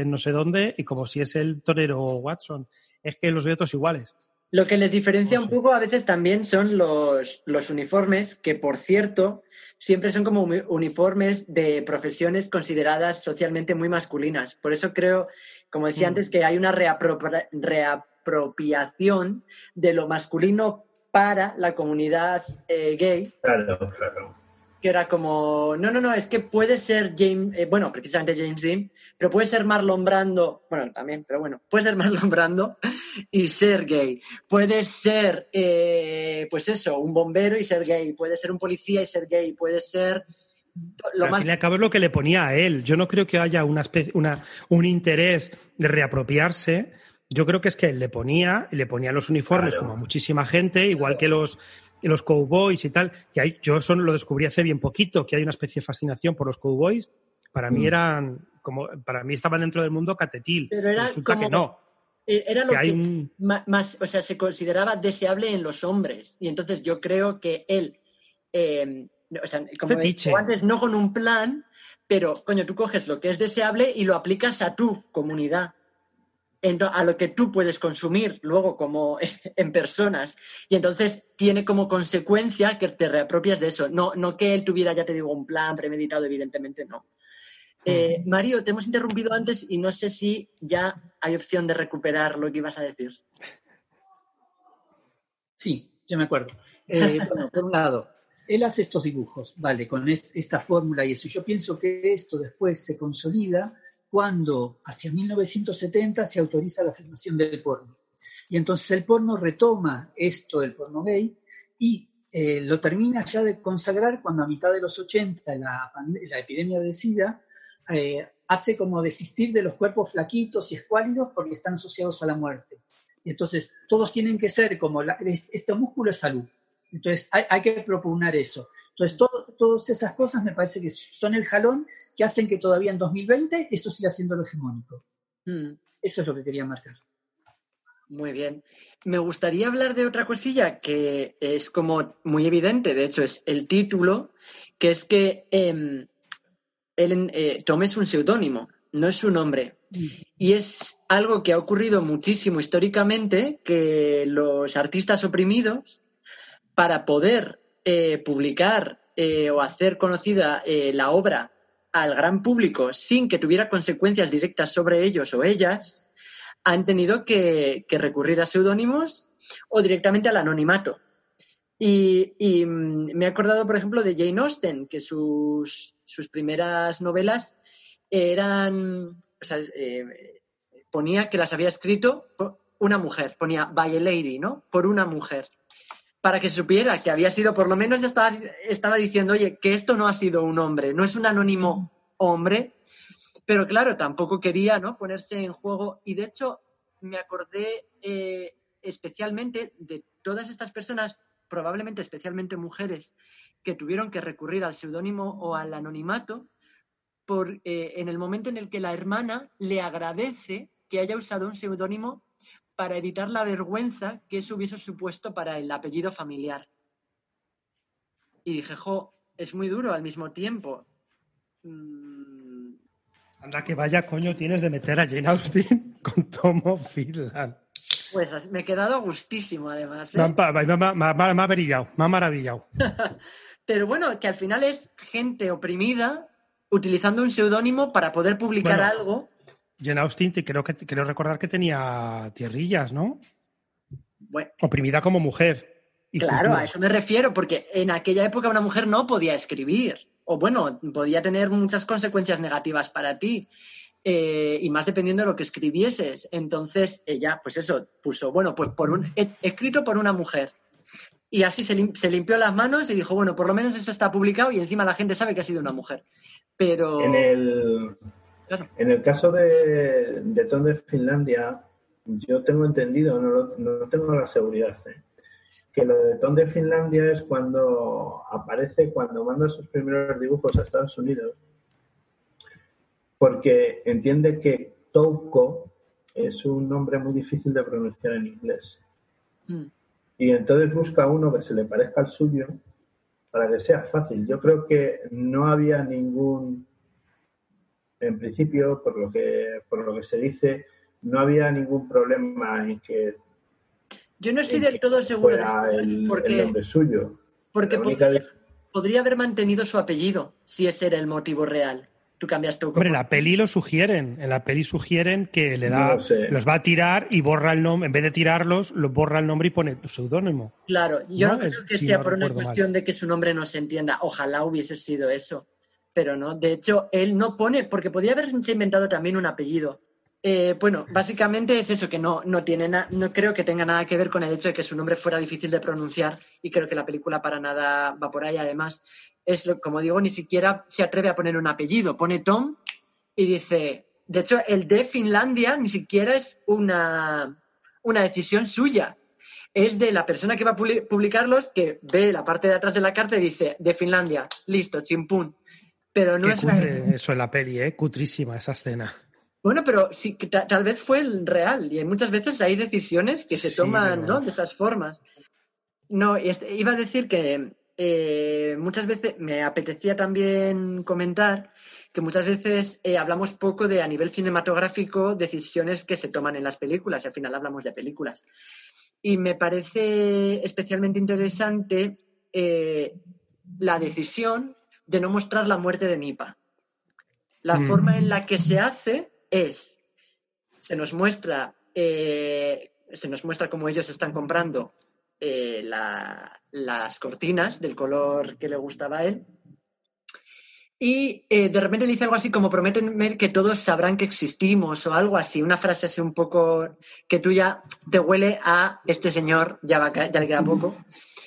no sé dónde y como si es el torero Watson. Es que los veo todos iguales. Lo que les diferencia un poco a veces también son los, los uniformes, que por cierto, siempre son como uniformes de profesiones consideradas socialmente muy masculinas. Por eso creo, como decía mm. antes, que hay una reapropiación de lo masculino para la comunidad eh, gay. Claro, claro que era como, no, no, no, es que puede ser James, eh, bueno, precisamente James Dean, pero puede ser Marlon Brando, bueno, también, pero bueno, puede ser Marlon Brando y ser gay. Puede ser, eh, pues eso, un bombero y ser gay. Puede ser un policía y ser gay. Puede ser lo Al fin y al cabo es lo que le ponía a él. Yo no creo que haya una, una un interés de reapropiarse. Yo creo que es que él le ponía, le ponía los uniformes como a muchísima gente, igual que los los cowboys y tal, que hay, yo eso lo descubrí hace bien poquito, que hay una especie de fascinación por los cowboys. Para mí mm. eran como, para mí estaban dentro del mundo catetil. Pero era Resulta que no. Era lo que, más, o sea, se consideraba deseable en los hombres. Y entonces yo creo que él, eh, o sea, como antes, no con un plan, pero coño, tú coges lo que es deseable y lo aplicas a tu comunidad a lo que tú puedes consumir luego como en personas. Y entonces tiene como consecuencia que te reapropias de eso. No, no que él tuviera, ya te digo, un plan premeditado, evidentemente no. Eh, Mario, te hemos interrumpido antes y no sé si ya hay opción de recuperar lo que ibas a decir. Sí, yo me acuerdo. Eh, bueno, por un lado, él hace estos dibujos, vale, con esta fórmula y eso. Yo pienso que esto después se consolida cuando hacia 1970 se autoriza la filmación del porno. Y entonces el porno retoma esto del porno gay y eh, lo termina ya de consagrar cuando a mitad de los 80 la, la epidemia de SIDA eh, hace como desistir de los cuerpos flaquitos y escuálidos porque están asociados a la muerte. Y entonces todos tienen que ser como, este músculo es salud. Entonces hay, hay que proponer eso. Entonces todas esas cosas me parece que son el jalón que hacen que todavía en 2020 esto siga siendo lo hegemónico. Hmm. Eso es lo que quería marcar. Muy bien. Me gustaría hablar de otra cosilla que es como muy evidente, de hecho es el título, que es que eh, Tom es un seudónimo, no es su nombre. Hmm. Y es algo que ha ocurrido muchísimo históricamente, que los artistas oprimidos, para poder eh, publicar eh, o hacer conocida eh, la obra al gran público sin que tuviera consecuencias directas sobre ellos o ellas, han tenido que, que recurrir a seudónimos o directamente al anonimato. Y, mm, me he acordado, por ejemplo, de Jane Austen, que sus, sus primeras novelas eran, o sea, eh, ponía que las había escrito una mujer, ponía by a lady, ¿no? Por una mujer. Para que supiera que había sido, por lo menos estaba, estaba diciendo, oye, que esto no ha sido un hombre, no es un anónimo hombre, pero claro, tampoco quería ¿no? ponerse en juego. Y de hecho, me acordé eh, especialmente de todas estas personas, probablemente especialmente mujeres, que tuvieron que recurrir al seudónimo o al anonimato, por, eh, en el momento en el que la hermana le agradece que haya usado un seudónimo para evitar la vergüenza que eso hubiese supuesto para el apellido familiar. Y dije, jo, es muy duro al mismo tiempo. Mm, Anda que vaya coño tienes de meter a Jane Austen con Tomo Finland. pues me he quedado gustísimo, además. ¿eh? Me, me, ha- me ha- me ha- maravillado, me ha maravillado. Pero bueno, que al final es gente oprimida utilizando un seudónimo para poder publicar Bueno. algo. Jane Austen, te- creo, que, creo recordar que tenía tierrillas, ¿no? Bueno, Oprimida como mujer. Y claro, cultura. a eso me refiero, porque en aquella época una mujer no podía escribir. O bueno, podía tener muchas consecuencias negativas para ti. eh, y más dependiendo de lo que escribieses. Entonces ella, pues eso, puso, bueno, pues por un, he- escrito por una mujer. Y así se, lim- se limpió las manos y dijo, bueno, por lo menos eso está publicado y encima la gente sabe que ha sido una mujer. Pero... En el, Claro. en el caso de, de Tom de Finlandia, yo tengo entendido, no, lo- no tengo la seguridad, ¿eh? que lo de Tom de Finlandia es cuando aparece, cuando manda sus primeros dibujos a Estados Unidos, porque entiende que Touko es un nombre muy difícil de pronunciar en inglés. Mm. Y entonces busca uno que se le parezca al suyo para que sea fácil. Yo creo que no había ningún, en principio, por lo que, por lo que se dice, no había ningún problema en que Yo no estoy del todo seguro de ¿eh? el, porque, el nombre suyo. porque única podría haber mantenido su apellido si ese era el motivo real. Tú cambias tu Hombre, en la peli lo sugieren. En la peli sugieren que le da, sé. los va a tirar y borra el nombre. En vez de tirarlos, los borra el nombre y pone tu seudónimo. Claro, yo no, No, creo que si sea no por una mal. cuestión de que su nombre no se entienda. Ojalá hubiese sido eso. Pero no, de hecho, él no pone, porque podría haberse inventado también un apellido. Eh, bueno, básicamente es eso, que no, no tiene na- no creo que tenga nada que ver con el hecho de que su nombre fuera difícil de pronunciar y creo que la película para nada va por ahí. Además, es lo, como digo, ni siquiera se atreve a poner un apellido. Pone Tom y dice, de hecho, el de Finlandia ni siquiera es una, una decisión suya. Es de la persona que va a publi- publicarlos que ve la parte de atrás de la carta y dice, de Finlandia, listo, chimpún. Pero no Qué es una cutre eso en la peli, ¿eh? Cutrísima esa escena. bueno, pero sí, tal vez fue el real y hay muchas veces hay decisiones que se Sí, toman ¿no? de esas formas. No, este- iba a decir que eh, muchas veces me apetecía también comentar que muchas veces eh, hablamos poco de a nivel cinematográfico decisiones que se toman en las películas y al final hablamos de películas. Y me parece especialmente interesante eh, la decisión de no mostrar la muerte de Nipa. La Mm. forma en la que se hace es, se nos muestra, eh, se nos muestra cómo ellos están comprando eh, la- las cortinas del color que le gustaba a él. Y eh, de repente le dice algo así como prométenme que todos sabrán que existimos o algo así, una frase así un poco que tú ya te huele a este señor, ya, va ya le queda poco.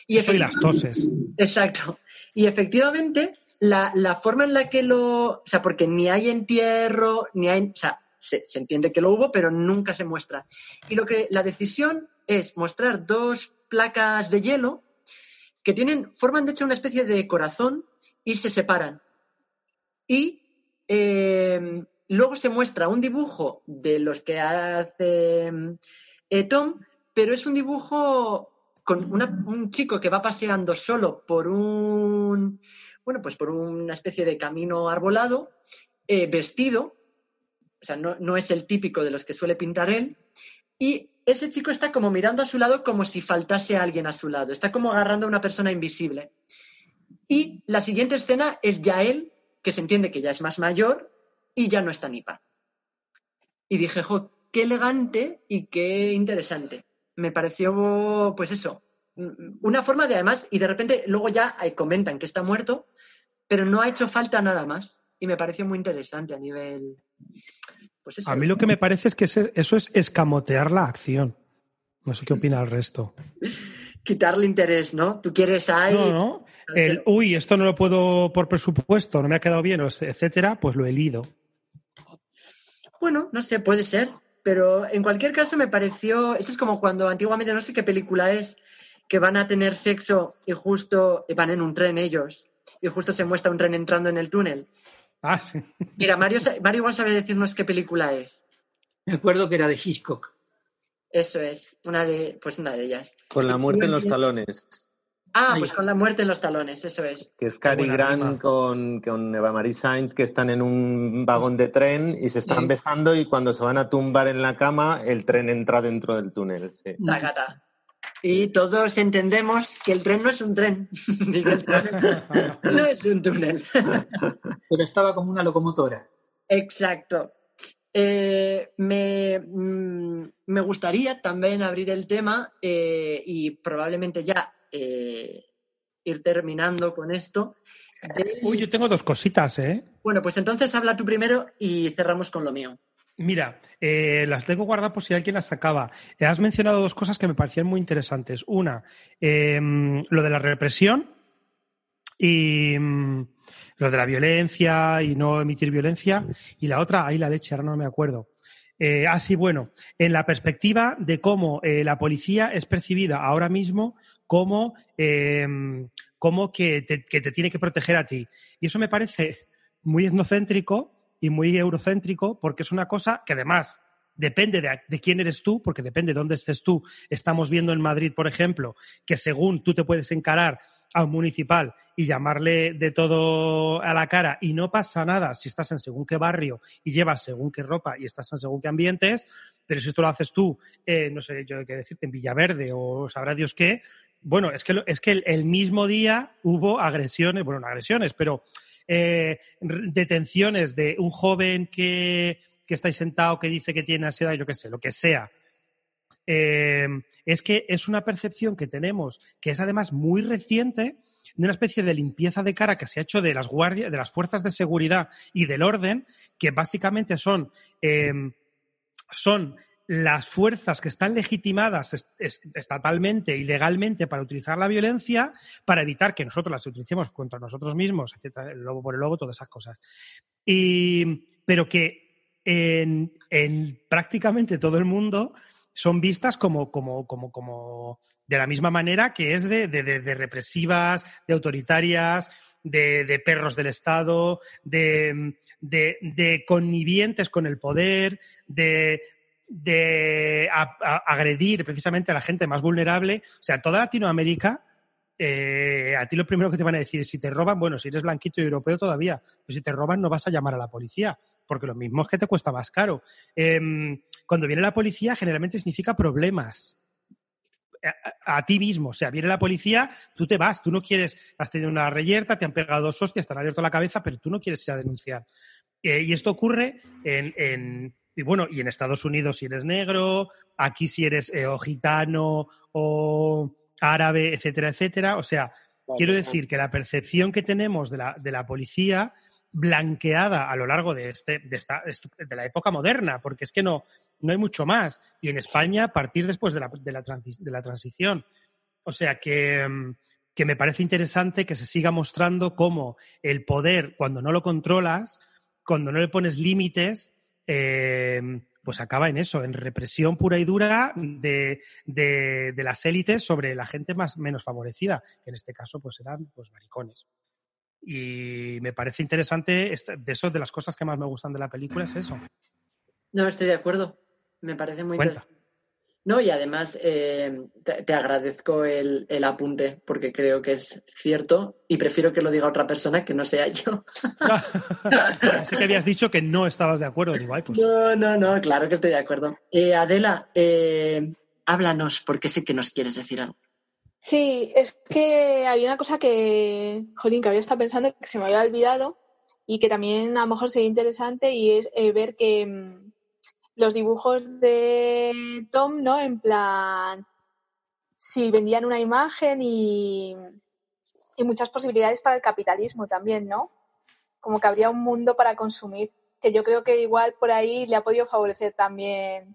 Y Eso y las toses. Exacto. Y efectivamente, la, la forma en la que lo. O sea, porque ni hay entierro, ni hay. O sea, se, entiende que lo hubo, pero nunca se muestra. Y lo que la decisión es mostrar dos placas de hielo que tienen, forman de hecho una especie de corazón y se separan. Y eh, luego se muestra un dibujo de los que hace eh, Tom, pero es un dibujo con un chico que va paseando solo por un, bueno, pues por una especie de camino arbolado, eh, vestido, o sea, no, no es el típico de los que suele pintar él, y ese chico está como mirando a su lado como si faltase alguien a su lado. Está como agarrando a una persona invisible. Y la siguiente escena es ya él, que se entiende que ya es más mayor y ya no está Nipa. Y dije, jo, qué elegante y qué interesante. Me pareció, pues eso, una forma de además, y de repente luego ya comentan que está muerto, pero no ha hecho falta nada más. Y me pareció muy interesante a nivel. Pues eso. A mí lo que me parece es que eso es escamotear la acción. No sé qué opina el resto. Quitarle interés, ¿no? Tú quieres ahí. No, no. El, uy, esto no lo puedo por presupuesto, no me ha quedado bien, etcétera, pues lo he lido. Bueno, no sé, puede ser. Pero en cualquier caso me pareció. Esto es como cuando antiguamente, no sé qué película es, que van a tener sexo y justo van en un tren ellos y justo se muestra un tren entrando en el túnel. Ah, Mira, Mario, Mario igual sabe decirnos qué película es. Me acuerdo que era de Hitchcock. Eso es, una de, pues una de ellas. Con la muerte en los talones. Ah, pues con la muerte en los talones, eso es. Que es Cary Grant con, con, Eva Marie Saint que están en un vagón de tren y se están besando y cuando se van a tumbar en la cama el tren entra dentro del túnel. La gata. Y todos entendemos que el tren no es un tren. no es un túnel. Pero estaba como una locomotora. Exacto. Eh, mm, me, gustaría también abrir el tema eh, y probablemente ya eh, ir terminando con esto. Uy, yo tengo dos cositas, ¿eh? Bueno, pues entonces habla tú primero y cerramos con lo mío. Mira, eh, las tengo guardadas por si alguien las sacaba. has mencionado dos cosas que me parecían muy interesantes. Una, em, lo de la represión y mm, lo de la violencia y no emitir violencia. Y la otra, ahí la leche, ahora no me acuerdo. Eh, ah, sí, bueno, en la perspectiva de cómo eh, la policía es percibida ahora mismo como, em, como que, te, que te tiene que proteger a ti. Y eso me parece muy etnocéntrico y muy eurocéntrico porque es una cosa que además depende de, quién eres tú, porque depende de dónde estés tú. Estamos viendo en Madrid, por ejemplo, que según tú te puedes encarar a un municipal y llamarle de todo a la cara y no pasa nada si estás en según qué barrio y llevas según qué ropa y estás en según qué ambientes, pero si esto lo haces tú, eh, no sé yo qué decirte, en Villaverde o sabrá Dios qué, bueno, es que, es que el mismo día hubo agresiones, bueno, no agresiones, pero eh, detenciones de un joven que, que está ahí sentado que dice que tiene ansiedad, yo qué sé, lo que sea. Eh, es que es una percepción que tenemos, que es además muy reciente, de una especie de limpieza de cara que se ha hecho de las guardias, de las fuerzas de seguridad y del orden, que básicamente son, eh, son las fuerzas que están legitimadas estatalmente y legalmente para utilizar la violencia, para evitar que nosotros las utilicemos contra nosotros mismos, etcétera, el lobo por el lobo, todas esas cosas. pero que en, prácticamente todo el mundo son vistas como, como, como, como de la misma manera que es de, de represivas, de autoritarias, de, perros del Estado, de, de, connivientes con el poder, de de agredir precisamente a la gente más vulnerable. O sea, toda Latinoamérica, eh, a ti lo primero que te van a decir es si te roban, bueno, si eres blanquito y europeo todavía, pero si te roban no vas a llamar a la policía, porque lo mismo es que te cuesta más caro. Em, cuando viene la policía generalmente significa problemas. A, ti mismo, o sea, viene la policía, tú te vas, tú no quieres, has tenido una reyerta, te han pegado dos hostias, te han abierto la cabeza, pero tú no quieres ir a denunciar. Eh, y esto ocurre en y bueno, y en Estados Unidos si eres negro, aquí si eres eh, o gitano o árabe, etcétera, etcétera. O sea, quiero decir que la percepción que tenemos de la, de la policía blanqueada a lo largo de, este, de, esta, de la época moderna, porque es que no, no hay mucho más. Y en España, a partir después de la, de la, de la transición. O sea que, que me parece interesante que se siga mostrando cómo el poder, cuando no lo controlas, cuando no le pones límites, eh, pues acaba en eso, en represión pura y dura de, las élites sobre la gente más menos favorecida, que en este caso pues eran pues maricones. Y me parece interesante, de eso, de las cosas que más me gustan de la película es eso. No, estoy de acuerdo. Me parece muy interesante. No, y además eh, te, te agradezco el, el apunte porque creo que es cierto y prefiero que lo diga otra persona que no sea yo. Así que habías dicho que no estabas de acuerdo. Digo, ay, pues. No, no, no, claro que estoy de acuerdo. Eh, Adela, eh, háblanos porque sé que nos quieres decir algo. Sí, es que había una cosa que, jolín, que había estado pensando que se me había olvidado y que también a lo mejor sería interesante y es eh, ver que mm, los dibujos de Tom, ¿no? En plan, si vendían una imagen y, muchas posibilidades para el capitalismo también, ¿no? Como que habría un mundo para consumir, que yo creo que igual por ahí le ha podido favorecer también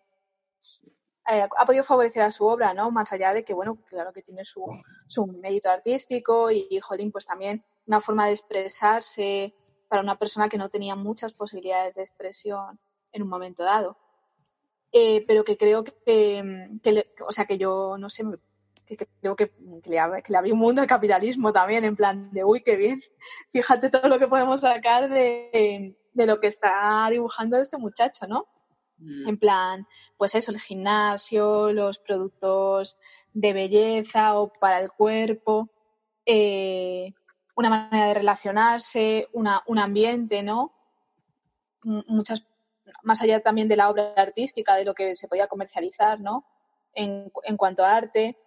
eh, ha podido favorecer a su obra, ¿no? Más allá de que, bueno, claro que tiene su, su mérito artístico y, y, pues también una forma de expresarse para una persona que no tenía muchas posibilidades de expresión en un momento dado. Eh, pero que creo que, que le, o sea, que yo, no sé, que, que creo que, que, le que le abre un mundo al capitalismo también, en plan de, uy, qué bien, fíjate todo lo que podemos sacar de, de lo que está dibujando este muchacho, ¿no? En plan, pues eso, el gimnasio, los productos de belleza o para el cuerpo, eh, una manera de relacionarse, una, un ambiente, ¿no? Muchas, más allá también de la obra artística, de lo que se podía comercializar, ¿no? En, en cuanto a arte,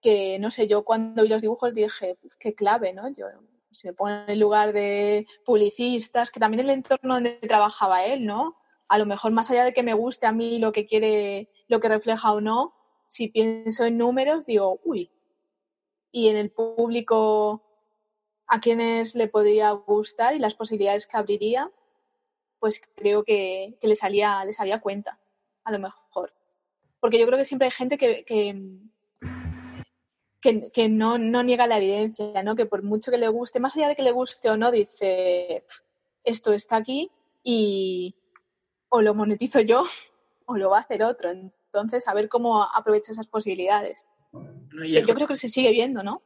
que no sé, yo cuando vi los dibujos dije, qué clave, ¿no? Yo si me pongo en el lugar de publicistas, que también el entorno donde trabajaba él, ¿no? a lo mejor más allá de que me guste a mí lo que quiere, lo que refleja o no, si pienso en números, digo, uy, y en el público a quienes le podría gustar y las posibilidades que abriría, pues creo que, que le salía, le salía cuenta, a lo mejor. Porque yo creo que siempre hay gente que, que, que, que no, no niega la evidencia, ¿no? Que por mucho que le guste, más allá de que le guste o no, dice, esto está aquí y, o lo monetizo yo o lo va a hacer otro. Entonces, a ver cómo aprovecho esas posibilidades. No, yo creo que se sigue viendo, ¿no?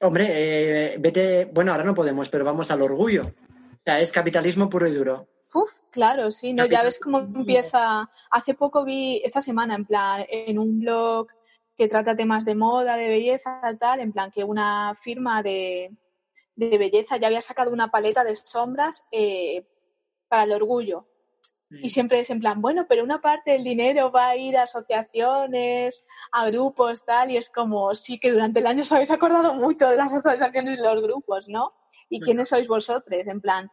Hombre, eh, vete, bueno, ahora no podemos, pero vamos al orgullo. O sea, es capitalismo puro y duro. Uf, claro, sí, ¿no? Ya ves cómo empieza. Hace poco vi, esta semana, en plan, en un blog que trata temas de moda, de belleza, tal, en plan, que una firma de, de belleza ya había sacado una paleta de sombras eh, para el orgullo. Y siempre es en plan, bueno, pero una parte del dinero va a ir a asociaciones, a grupos, tal, y es como, sí que durante el año os habéis acordado mucho de las asociaciones y los grupos, ¿no? ¿Y quiénes sois vosotros? En plan,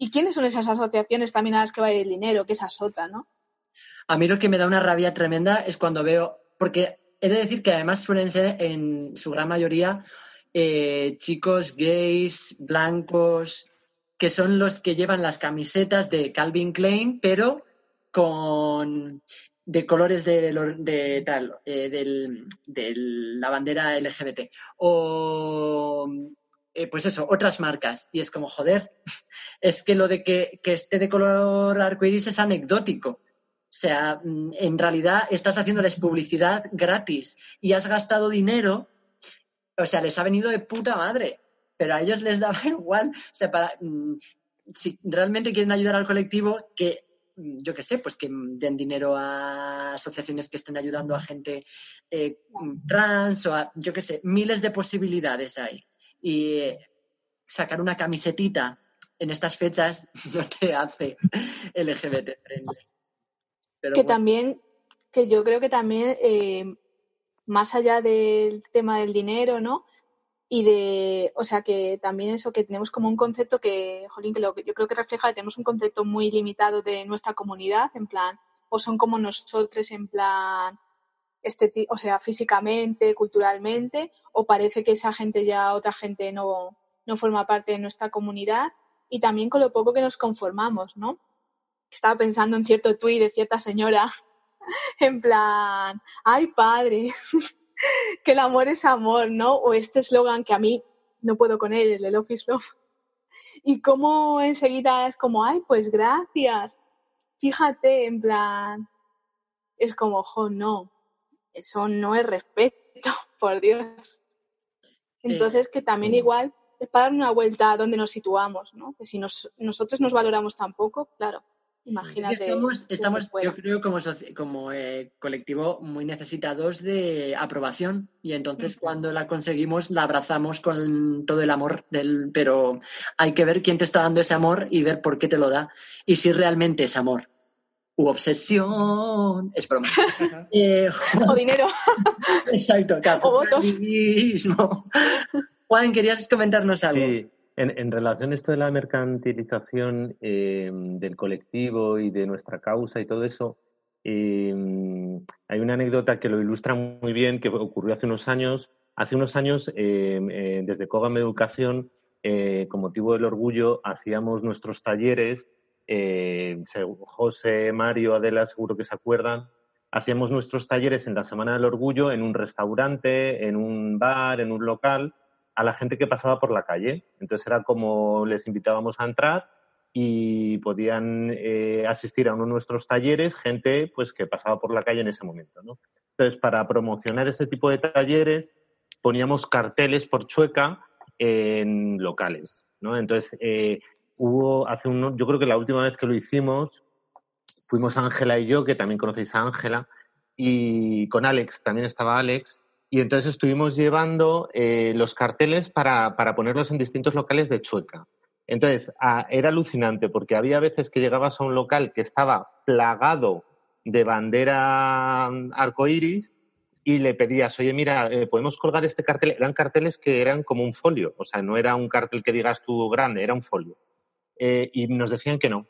¿y quiénes son esas asociaciones también a las que va a ir el dinero? Que esas otras, ¿no? A mí lo que me da una rabia tremenda es cuando veo, porque he de decir que además suelen ser en su gran mayoría eh, chicos gays, blancos, que son los que llevan las camisetas de Calvin Klein, pero con de colores de, de tal, eh, del, de la bandera LGBT. O eh, pues eso, otras marcas. Y es como, joder, es que lo de que, esté de color arcoiris es anecdótico. O sea, mm, en realidad estás haciéndoles publicidad gratis y has gastado dinero, o sea, les ha venido de puta madre pero a ellos les daba igual. O sea, para, mm, si realmente quieren ayudar al colectivo, que mm, yo qué sé, pues que den dinero a asociaciones que estén ayudando a gente eh, trans o a, yo qué sé, miles de posibilidades hay. Y eh, sacar una camisetita en estas fechas no te hace LGBT Pero que bueno. también, que yo creo que también, eh, más allá del tema del dinero, ¿no? y de, o sea, que también eso, que tenemos como un concepto que, jolín, que lo que yo creo que refleja que tenemos un concepto muy limitado de nuestra comunidad, en plan, o son como nosotros, en plan, este, o sea, físicamente, culturalmente, o parece que esa gente ya, otra gente no, no forma parte de nuestra comunidad, y también con lo poco que nos conformamos, ¿no? Estaba pensando en cierto tuit de cierta señora, en plan, ay padre, que el amor es amor, ¿no? O este eslogan que a mí no puedo con él, el de Love is Love. Y cómo enseguida es como, ay, pues gracias. Fíjate, en plan, es como, jo, no, eso no es respeto, por Dios. Entonces, que también igual es para dar una vuelta a donde nos situamos, ¿no? Que si nos, nosotros nos valoramos tan poco, claro, Imagínate. estamos, estamos yo creo, como, como eh, colectivo muy necesitados de aprobación y entonces cuando la conseguimos la abrazamos con todo el amor del... Pero hay que ver quién te está dando ese amor y ver por qué te lo da y si realmente es amor u obsesión. Es broma. Eh, O dinero. exacto, O votos. capitalismo. Juan, ¿querías comentarnos algo? Sí, en, en relación a esto de la mercantilización eh, del colectivo y de nuestra causa y todo eso, eh, hay una anécdota que lo ilustra muy bien que ocurrió hace unos años. Hace unos años, eh, eh, desde Cogam Educación, eh, con motivo del orgullo, hacíamos nuestros talleres. Eh, José, Mario, Adela, seguro que se acuerdan. Hacíamos nuestros talleres en la Semana del Orgullo en un restaurante, en un bar, en un local a la gente que pasaba por la calle. Entonces era como les invitábamos a entrar y podían eh, asistir a uno de nuestros talleres gente pues que pasaba por la calle en ese momento. ¿no? Entonces, para promocionar ese tipo de talleres, poníamos carteles por Chueca en locales. ¿no? Entonces, eh, hubo hace un, yo creo que la última vez que lo hicimos, fuimos Ángela y yo, que también conocéis a Ángela, y con Alex, también estaba Alex, y entonces estuvimos llevando eh, los carteles para, para ponerlos en distintos locales de Chueca. Entonces, era alucinante porque había veces que llegabas a un local que estaba plagado de bandera mm, arcoíris y le pedías, oye, mira, eh, podemos colgar este cartel. Eran carteles que eran como un folio, o sea, no era un cartel que digas tú grande, era un folio. Eh, y nos decían que no.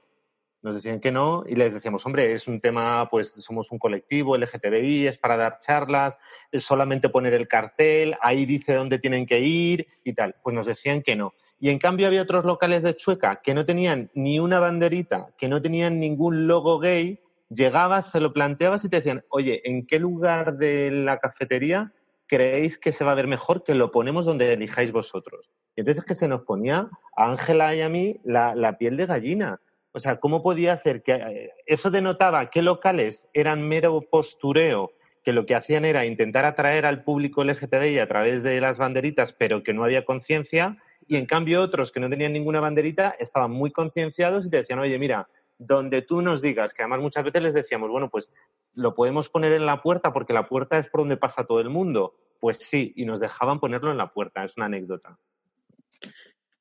Nos decían que no y les decíamos, hombre, es un tema, pues somos un colectivo LGTBI, es para dar charlas, es solamente poner el cartel, ahí dice dónde tienen que ir y tal. Pues nos decían que no. Y en cambio había otros locales de Chueca que no tenían ni una banderita, que no tenían ningún logo gay. Llegabas, se lo planteabas y te decían, oye, ¿en qué lugar de la cafetería creéis que se va a ver mejor que lo ponemos donde elijáis vosotros? Y entonces es que se nos ponía a Ángela y a mí la, piel de gallina. O sea, ¿cómo podía ser que eh, eso denotaba qué locales eran mero postureo, que lo que hacían era intentar atraer al público LGTBI a través de las banderitas, pero que no había conciencia, y en cambio otros que no tenían ninguna banderita estaban muy concienciados y te decían, oye, mira, donde tú nos digas, que además muchas veces les decíamos, bueno, pues lo podemos poner en la puerta porque la puerta es por donde pasa todo el mundo. Pues sí, y nos dejaban ponerlo en la puerta, es una anécdota.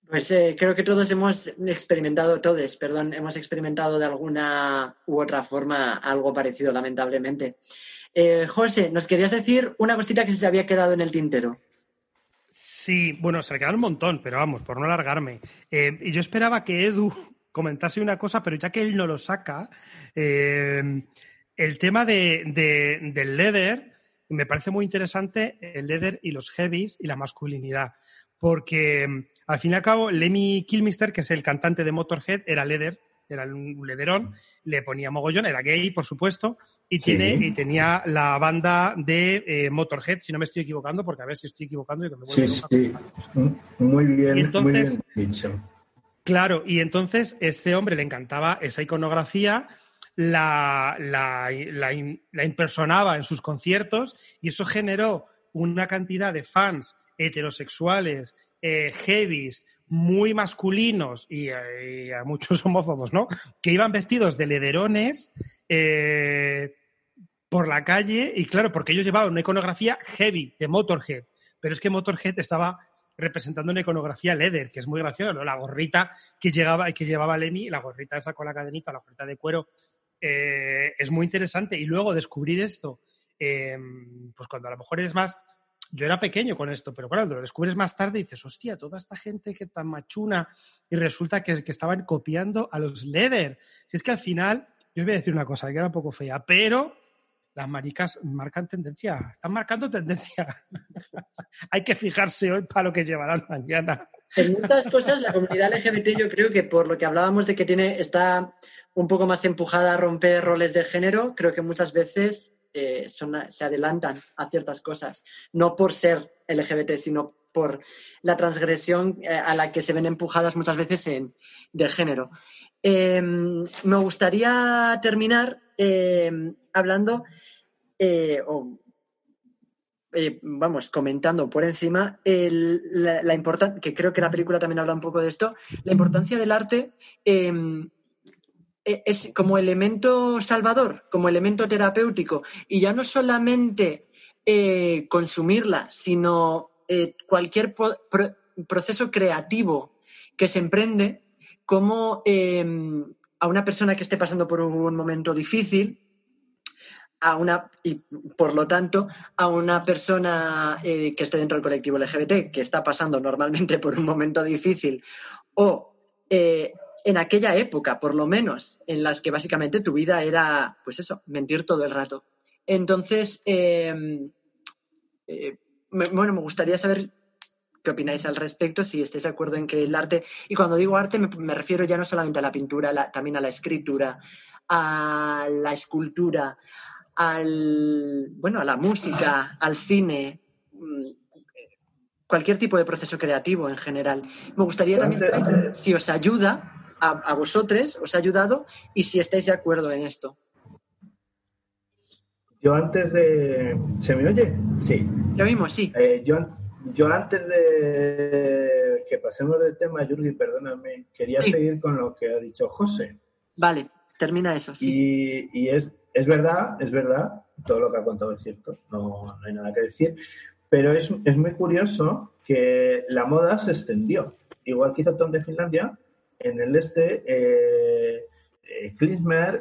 Pues eh, creo que todos hemos experimentado, todos, perdón, hemos experimentado de alguna u otra forma algo parecido, lamentablemente. Eh, José, nos querías decir una cosita que se te había quedado en el tintero. Sí, bueno, se me quedan un montón, pero vamos, por no alargarme. Eh, y yo esperaba que Edu comentase una cosa, pero ya que él no lo saca, eh, el tema de, de- del leather me parece muy interesante, el leather y los heavies y la masculinidad. Porque mm, al fin y al cabo, Lemmy Kilmister, que es el cantante de Motorhead, era leather, era un lederón, le ponía mogollón, era gay, por supuesto, y, tiene, y tenía la banda de eh, Motorhead, si no me estoy equivocando, porque a ver si estoy equivocando y que me Sí, sí. Muy bien, entonces- muy bien dicho. Claro, y entonces este hombre le encantaba esa iconografía, la, la, la impersonaba en sus conciertos y eso generó una cantidad de fans heterosexuales, eh, heavies, muy masculinos y, eh, a muchos homófobos, ¿no? Que iban vestidos de lederones eh, por la calle y claro, porque ellos llevaban una iconografía heavy de Motorhead, pero es que Motorhead estaba representando una iconografía leather, que es muy graciosa, ¿no? La gorrita que, llegaba, que llevaba Lemmy, la gorrita esa con la cadenita, la gorrita de cuero, eh, es muy interesante. Y luego descubrir esto, eh, pues cuando a lo mejor eres más... Yo era pequeño con esto, pero cuando lo descubres más tarde dices, hostia, toda esta gente que tan machuna y resulta que, que estaban copiando a los leather. Si es que al final, yo os voy a decir una cosa, que queda un poco fea, pero las maricas marcan tendencia, están marcando tendencia. Hay que fijarse hoy para lo que llevarán mañana. En muchas cosas, la comunidad LGBT, yo creo que por lo que hablábamos de que tiene, está un poco más empujada a romper roles de género, creo que muchas veces eh, son- se adelantan a ciertas cosas. No por ser LGBT, sino por la transgresión eh, a la que se ven empujadas muchas veces en, de género. Eh, me gustaría terminar eh, hablando eh, o eh, vamos, comentando por encima la, que creo que la película también habla un poco de esto, la importancia del arte eh, eh, es como elemento salvador, como elemento terapéutico, y ya no solamente eh, consumirla, sino eh, cualquier proceso creativo que se emprende, como em, a una persona que esté pasando por un momento difícil, a una, y por lo tanto, a una persona que esté dentro del colectivo LGBT, que está pasando normalmente por un momento difícil, o en aquella época, por lo menos, en las que básicamente tu vida era, pues eso, mentir todo el rato. Entonces, em, eh, bueno, me gustaría saber qué opináis al respecto, si estáis de acuerdo en que el arte, y cuando digo arte me, refiero ya no solamente a la pintura, también a la escritura, a la escultura, al, bueno, a la música, al cine, mm, cualquier tipo de proceso creativo en general. Me gustaría también saber si os ayuda a, vosotros os ha ayudado y si estáis de acuerdo en esto. Yo antes de... ¿Se me oye? Sí. Lo mismo, sí. Eh, yo, yo antes de que pasemos del tema, Yurgi, perdóname, quería seguir con lo que ha dicho José. Vale, termina eso, sí. Y, es, es verdad, es verdad, todo lo que ha contado es cierto, no, no hay nada que decir, pero es, es, muy curioso que la moda se extendió. Igual que hizo Tom de Finlandia, en el este, eh, eh,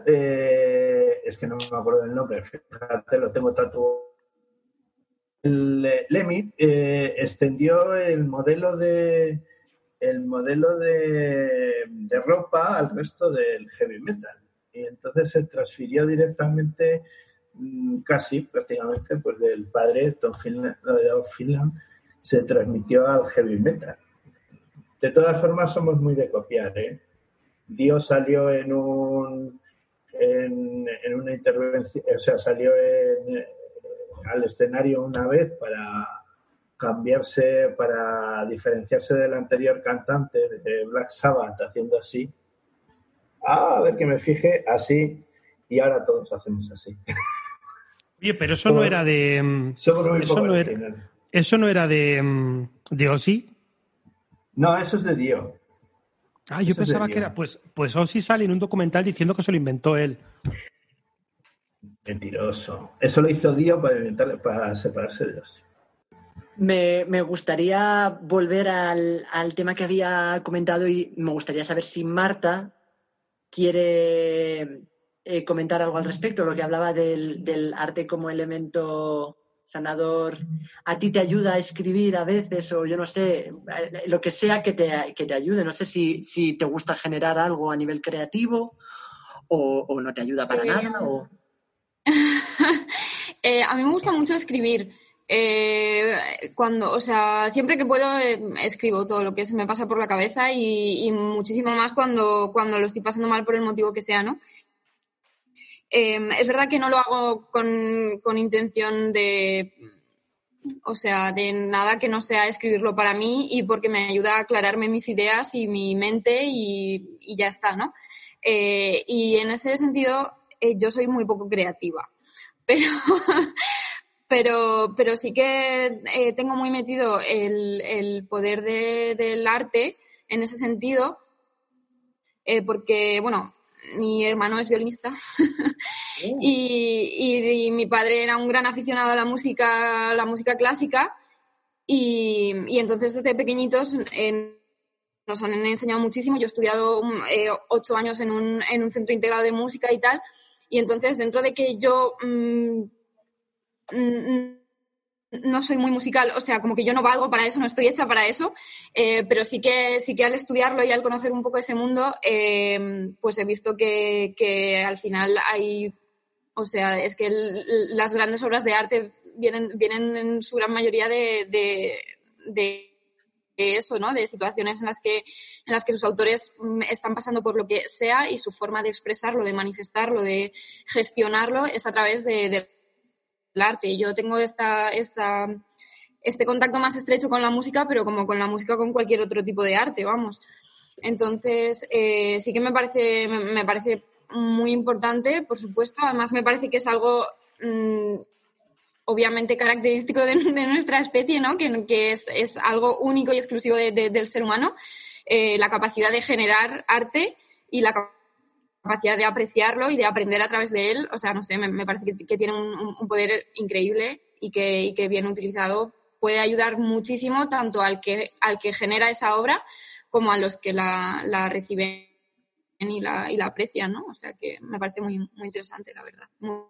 eh, es que no me acuerdo del nombre, fíjate, lo tengo tatuado. Eh, Lemit extendió el modelo de el modelo de, de, ropa al resto del heavy metal y entonces se transfirió directamente mm, casi prácticamente pues del padre Tom Finland, de Finland se transmitió al heavy metal de todas formas, somos muy de copiar. ¿eh? Dios salió en un en, una intervención, o sea, salió al escenario una vez para cambiarse, para diferenciarse del anterior cantante de Black Sabbath, haciendo así. Ah, a ver que me fije, así, y ahora todos hacemos así. Oye, pero eso no era de. Mm, eso, no era, eso no era de, mm, de Ozzy. No, eso es de Dio. Ah, yo pensaba que era. Pues, pues Ozzy sale en un documental diciendo que se lo inventó él. Mentiroso. Eso lo hizo Dio para, para separarse de Ozzy. Me, gustaría volver al, tema que había comentado y me gustaría saber si Marta quiere eh, comentar algo al respecto, lo que hablaba del, del arte como elemento sanador, a ti te ayuda a escribir a veces o yo no sé, lo que sea que te, que te ayude. No sé si, si, te gusta generar algo a nivel creativo o, no te ayuda para nada. O... Eh, a mí me gusta mucho escribir. Eh, cuando, o sea, siempre que puedo eh, escribo todo lo que se me pasa por la cabeza y, y, muchísimo más cuando, cuando lo estoy pasando mal por el motivo que sea, ¿no? Em, es verdad que no lo hago con, intención de, o sea, de nada que no sea escribirlo para mí y porque me ayuda a aclararme mis ideas y mi mente y, ya está, ¿no? Eh, y en ese sentido, eh, yo soy muy poco creativa, pero, pero, pero sí que eh, tengo muy metido el, poder del arte en ese sentido, porque, bueno, mi hermano es violinista oh. y, mi padre era un gran aficionado a la música, la música clásica y, entonces desde pequeñitos nos han enseñado muchísimo. Yo he estudiado eh, ocho años en un, en un, centro integrado de música y tal y entonces dentro de que yo mm, mm, no soy muy musical, o sea, como que yo no valgo para eso, no estoy hecha para eso, eh, pero sí que, sí que al estudiarlo y al conocer un poco ese mundo, eh, pues he visto que, al final hay, o sea, es que las grandes obras de arte vienen, vienen en su gran mayoría de, de, eso, ¿no? De situaciones en las que, en las que sus autores mm, están pasando por lo que sea y su forma de expresarlo, de manifestarlo, de gestionarlo es a través de arte. Yo tengo esta, esta, este contacto más estrecho con la música, pero como con la música con cualquier otro tipo de arte, vamos. Entonces, eh, sí que me parece, me, parece muy importante, por supuesto. Además, me parece que es algo mm, obviamente característico de, nuestra especie, ¿no? Que, que es, es, algo único y exclusivo del ser humano. Eh, la capacidad de generar arte y la capacidad de apreciarlo y de aprender a través de él, o sea, no sé, me, parece que, tiene un, poder increíble y que, y que bien utilizado puede ayudar muchísimo tanto al que, al que genera esa obra como a los que la, la reciben y la, y la aprecian, ¿no? O sea que me parece muy, muy interesante, la verdad, muy,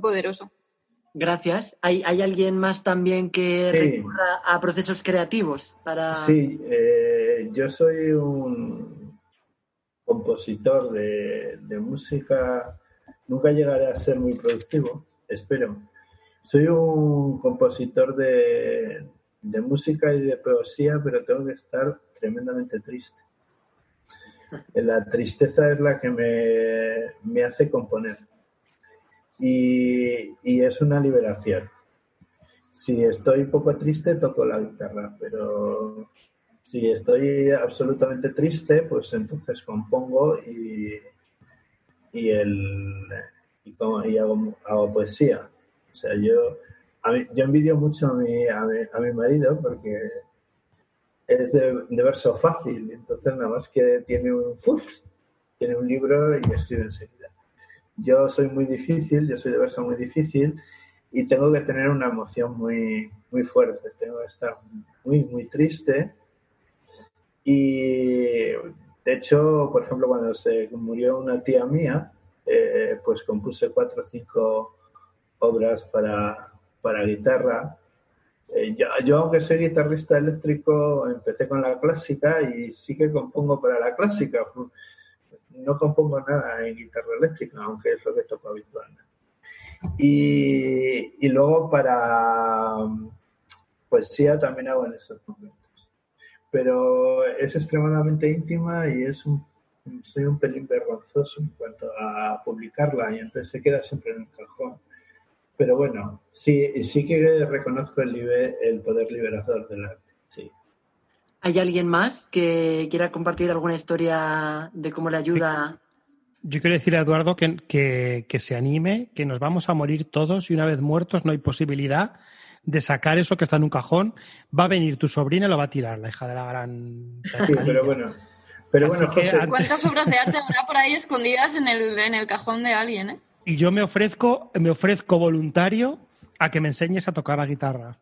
poderoso. Gracias. ¿Hay, ¿Hay, alguien más también que recurra a procesos creativos para...? Sí, eh, yo soy un compositor de, de música. Nunca llegaré a ser muy productivo, espero. Soy un compositor de, de música y de poesía, pero tengo que estar tremendamente triste. La tristeza es la que me, hace componer. Y, es una liberación. Si estoy poco triste, toco la guitarra, pero si estoy absolutamente triste, pues entonces compongo y, y, el, y, hago, poesía. O sea, yo, yo envidio mucho a mi, a mi marido porque es de, verso fácil, entonces nada más que tiene un, tiene un libro y escribe enseguida. Yo soy muy difícil, yo soy de verso muy difícil y tengo que tener una emoción muy, muy fuerte, tengo que estar muy, muy triste. Y de hecho, por ejemplo, cuando se murió una tía mía, eh, pues compuse cuatro o cinco obras para, para guitarra eh, yo, aunque soy guitarrista eléctrico, empecé con la clásica y sí que compongo para la clásica. No compongo nada en guitarra eléctrica, aunque es lo que toco habitualmente. Y, y luego para poesía también hago en esos momentos. Pero es extremadamente íntima y es un, soy un pelín vergonzoso en cuanto a publicarla y entonces se queda siempre en el cajón pero bueno, sí, sí que reconozco el, el poder liberador del arte, sí. ¿Hay alguien más que quiera compartir alguna historia de cómo le ayuda? Yo quiero decir a Eduardo que, que, se anime, que nos vamos a morir todos y una vez muertos no hay posibilidad de sacar eso que está en un cajón. Va a venir tu sobrina y lo va a tirar, la hija de la gran. Sí, pero bueno. Pero bueno, ¿Cuántas obras de arte habrá por ahí escondidas en el, en el cajón de alguien, eh? y yo me ofrezco, me ofrezco voluntario a que me enseñes a tocar la guitarra.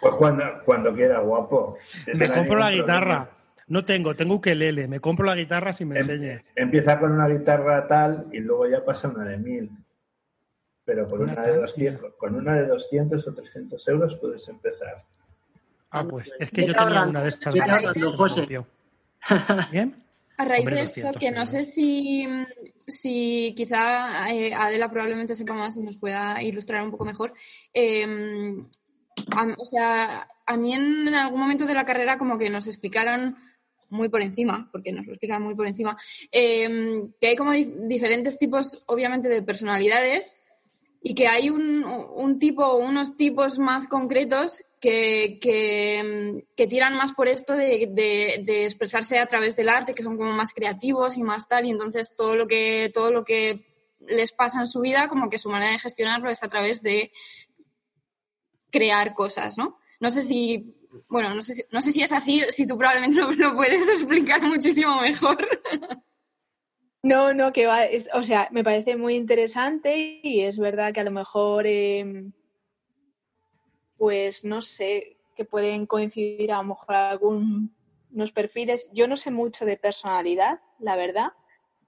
Pues cuando, cuando quiera, guapo. me compro la guitarra. No tengo, tengo ukelele. Me compro la guitarra si me em, enseñes. Empieza con una guitarra tal y luego ya pasa una de mil. Pero con una, de 200, con una de 200 o 300 euros puedes empezar. Ah, pues es que yo tenía una de estas. ¿Bien? A raíz de esto, que no sé si, si quizá eh, Adela probablemente sepa más y nos pueda ilustrar un poco mejor. Em, o sea, a mí en algún momento de la carrera como que nos explicaron muy por encima, porque nos lo explican muy por encima, em, que hay como diferentes tipos, obviamente, de personalidades y que hay un, un tipo, unos tipos más concretos que, que, tiran más por esto de, de, expresarse a través del arte, que son como más creativos y más tal, y entonces todo lo que, todo lo que les pasa en su vida, como que su manera de gestionarlo es a través de crear cosas, ¿no? No sé si, bueno, no sé si, no sé si es así, si tú probablemente lo puedes explicar muchísimo mejor. No, no, que va, o sea, me parece muy interesante y es verdad que a lo mejor, em, pues no sé, que pueden coincidir a lo mejor algunos perfiles. Yo no sé mucho de personalidad, la verdad,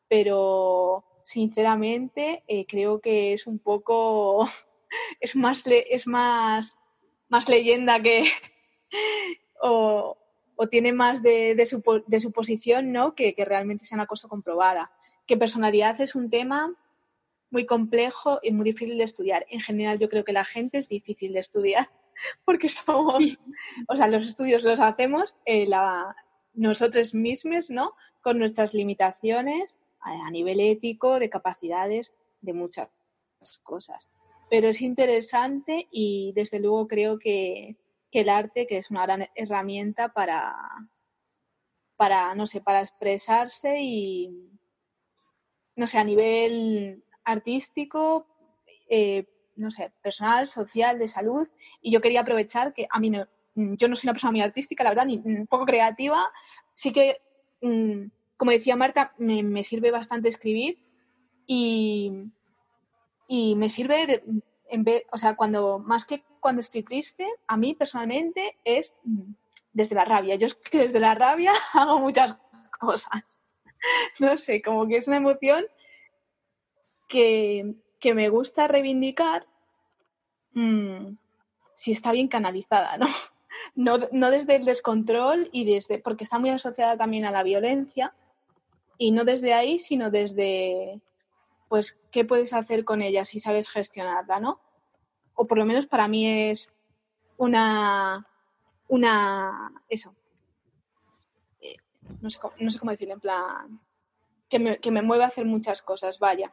pero sinceramente eh, creo que es un poco, es más, es más, más leyenda que, o, tiene más de, de, su, de suposición, ¿no? Que, que realmente sea una cosa comprobada que personalidad es un tema muy complejo y muy difícil de estudiar. En general, yo creo que la gente es difícil de estudiar porque somos, o sea, los estudios los hacemos eh, nosotros mismos, ¿no? Con nuestras limitaciones a, nivel ético, de capacidades, de muchas cosas. Pero es interesante y desde luego creo que, que el arte, que es una gran herramienta para, para, no sé, para expresarse y, no sé, a nivel artístico, eh, no sé, personal, social, de salud. Y yo quería aprovechar que a mí yo no soy una persona muy artística, la verdad, ni un poco creativa. Sí que mm, como decía Marta, me, me sirve bastante escribir y, y me sirve, de- en vez, o sea, cuando más que cuando estoy triste, a mí personalmente es mm, desde la rabia. Yo es que desde la rabia hago muchas cosas. No sé, como que es una emoción que, que me gusta reivindicar mm, si está bien canalizada, ¿no? ¿no? No desde el descontrol y desde, porque está muy asociada también a la violencia, y no desde ahí, sino desde, pues, qué puedes hacer con ella si sabes gestionarla, ¿no? O por lo menos para mí es una, una, eso, no sé, cómo- no decirlo, en plan, que me, que me mueve a hacer muchas cosas, vaya.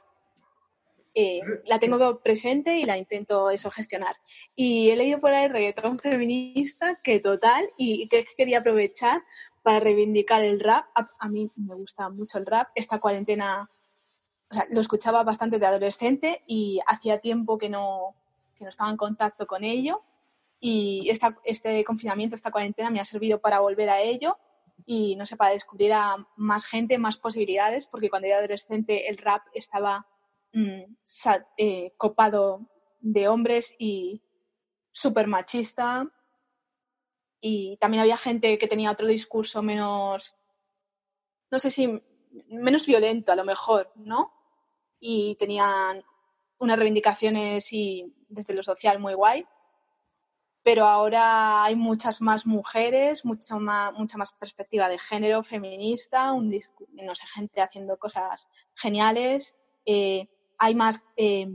Eh, la tengo presente y la intento eso gestionar. Y he leído por ahí reggaetón feminista que total, y que quería aprovechar para reivindicar el rap. A, a mí me gusta mucho el rap. Esta cuarentena, o sea, lo escuchaba bastante de adolescente y hacía tiempo que no, que no estaba en contacto con ello. Y esta, este confinamiento, esta cuarentena me ha servido para volver a ello y, no sé, para descubrir a más gente, más posibilidades, porque cuando era adolescente el rap estaba mm, sa- eh, copado de hombres y súper machista. Y también había gente que tenía otro discurso menos, no sé si menos violento a lo mejor, ¿no? Y tenían unas reivindicaciones y desde lo social muy guay. Pero ahora hay muchas más mujeres, mucho más, mucha más perspectiva de género feminista, un, no sé, gente haciendo cosas geniales. eh, hay más eh,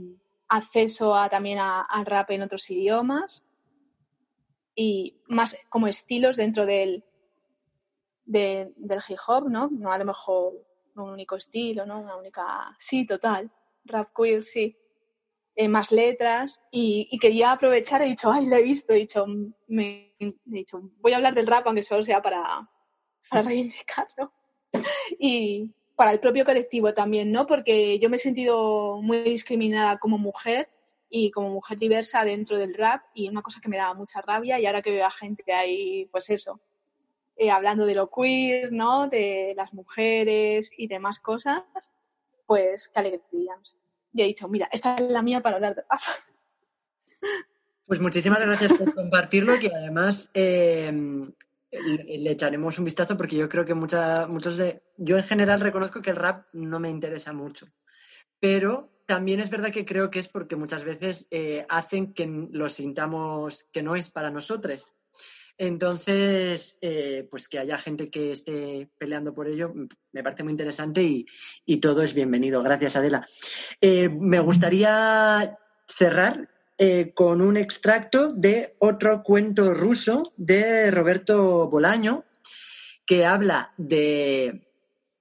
acceso a, también a- al rap en otros idiomas y más como estilos dentro del, de- del hip hop, ¿no? No a lo mejor un único estilo, ¿no? Una única... Sí, total. Rap queer, sí. Eh, más letras y, quería aprovechar, he dicho, ay, la he visto, he dicho, me, he dicho, voy a hablar del rap aunque solo sea para, para reivindicarlo. Y para el propio colectivo también, ¿no? Porque yo me he sentido muy discriminada como mujer y como mujer diversa dentro del rap y una cosa que me daba mucha rabia y ahora que veo a gente ahí, pues eso, eh, hablando de lo queer, ¿no? De las mujeres y demás cosas, pues qué alegría. Y he dicho, mira, esta es la mía para hablar de rap. Pues muchísimas gracias por compartirlo y además eh, le echaremos un vistazo porque yo creo que mucha, muchos de... Yo en general reconozco que el rap no me interesa mucho, pero también es verdad que creo que es porque muchas veces eh, hacen que lo sintamos que no es para nosotros. Entonces, eh, pues que haya gente que esté peleando por ello m- me parece muy interesante y, todo es bienvenido. Gracias, Adela. Eh, me gustaría cerrar eh, con un extracto de otro cuento ruso de Roberto Bolaño que habla de,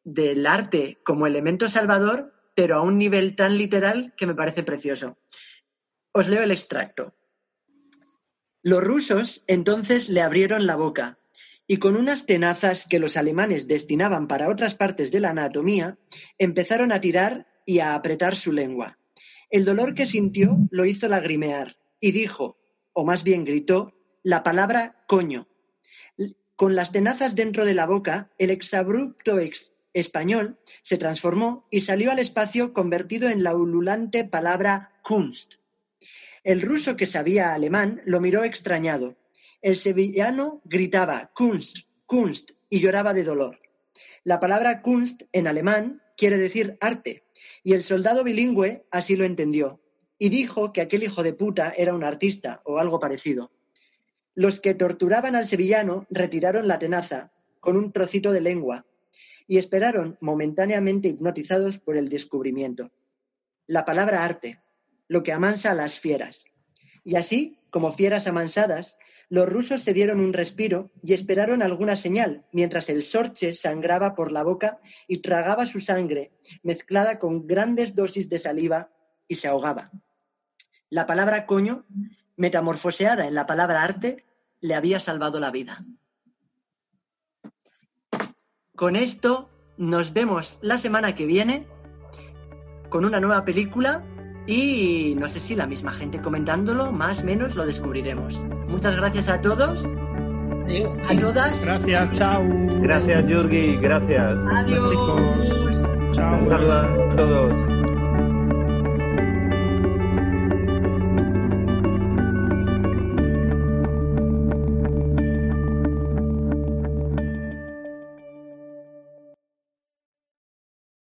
del arte como elemento salvador, pero a un nivel tan literal que me parece precioso. Os leo el extracto. Los rusos entonces le abrieron la boca y con unas tenazas que los alemanes destinaban para otras partes de la anatomía, empezaron a tirar y a apretar su lengua. El dolor que sintió lo hizo lagrimear y dijo, o más bien gritó, la palabra coño. Con las tenazas dentro de la boca, el exabrupto ex- español se transformó y salió al espacio convertido en la ululante palabra Kunst. El ruso que sabía alemán lo miró extrañado. El sevillano gritaba Kunst, Kunst y lloraba de dolor. La palabra Kunst en alemán quiere decir arte, y el soldado bilingüe así lo entendió, y dijo que aquel hijo de puta era un artista o algo parecido. Los que torturaban al sevillano retiraron la tenaza con un trocito de lengua y esperaron momentáneamente hipnotizados por el descubrimiento. La palabra arte, lo que amansa a las fieras. Y así, como fieras amansadas, los rusos se dieron un respiro y esperaron alguna señal, mientras el sorche sangraba por la boca y tragaba su sangre, mezclada con grandes dosis de saliva, y se ahogaba. La palabra coño, metamorfoseada en la palabra arte, le había salvado la vida. Con esto nos vemos la semana que viene con una nueva película y no sé si la misma gente comentándolo, más o menos lo descubriremos. Muchas gracias a todos. Adiós. A todas. Gracias, chao. Gracias, Yurgi. Gracias. Adiós. Chicos. Pues, chao. Un saludo a todos.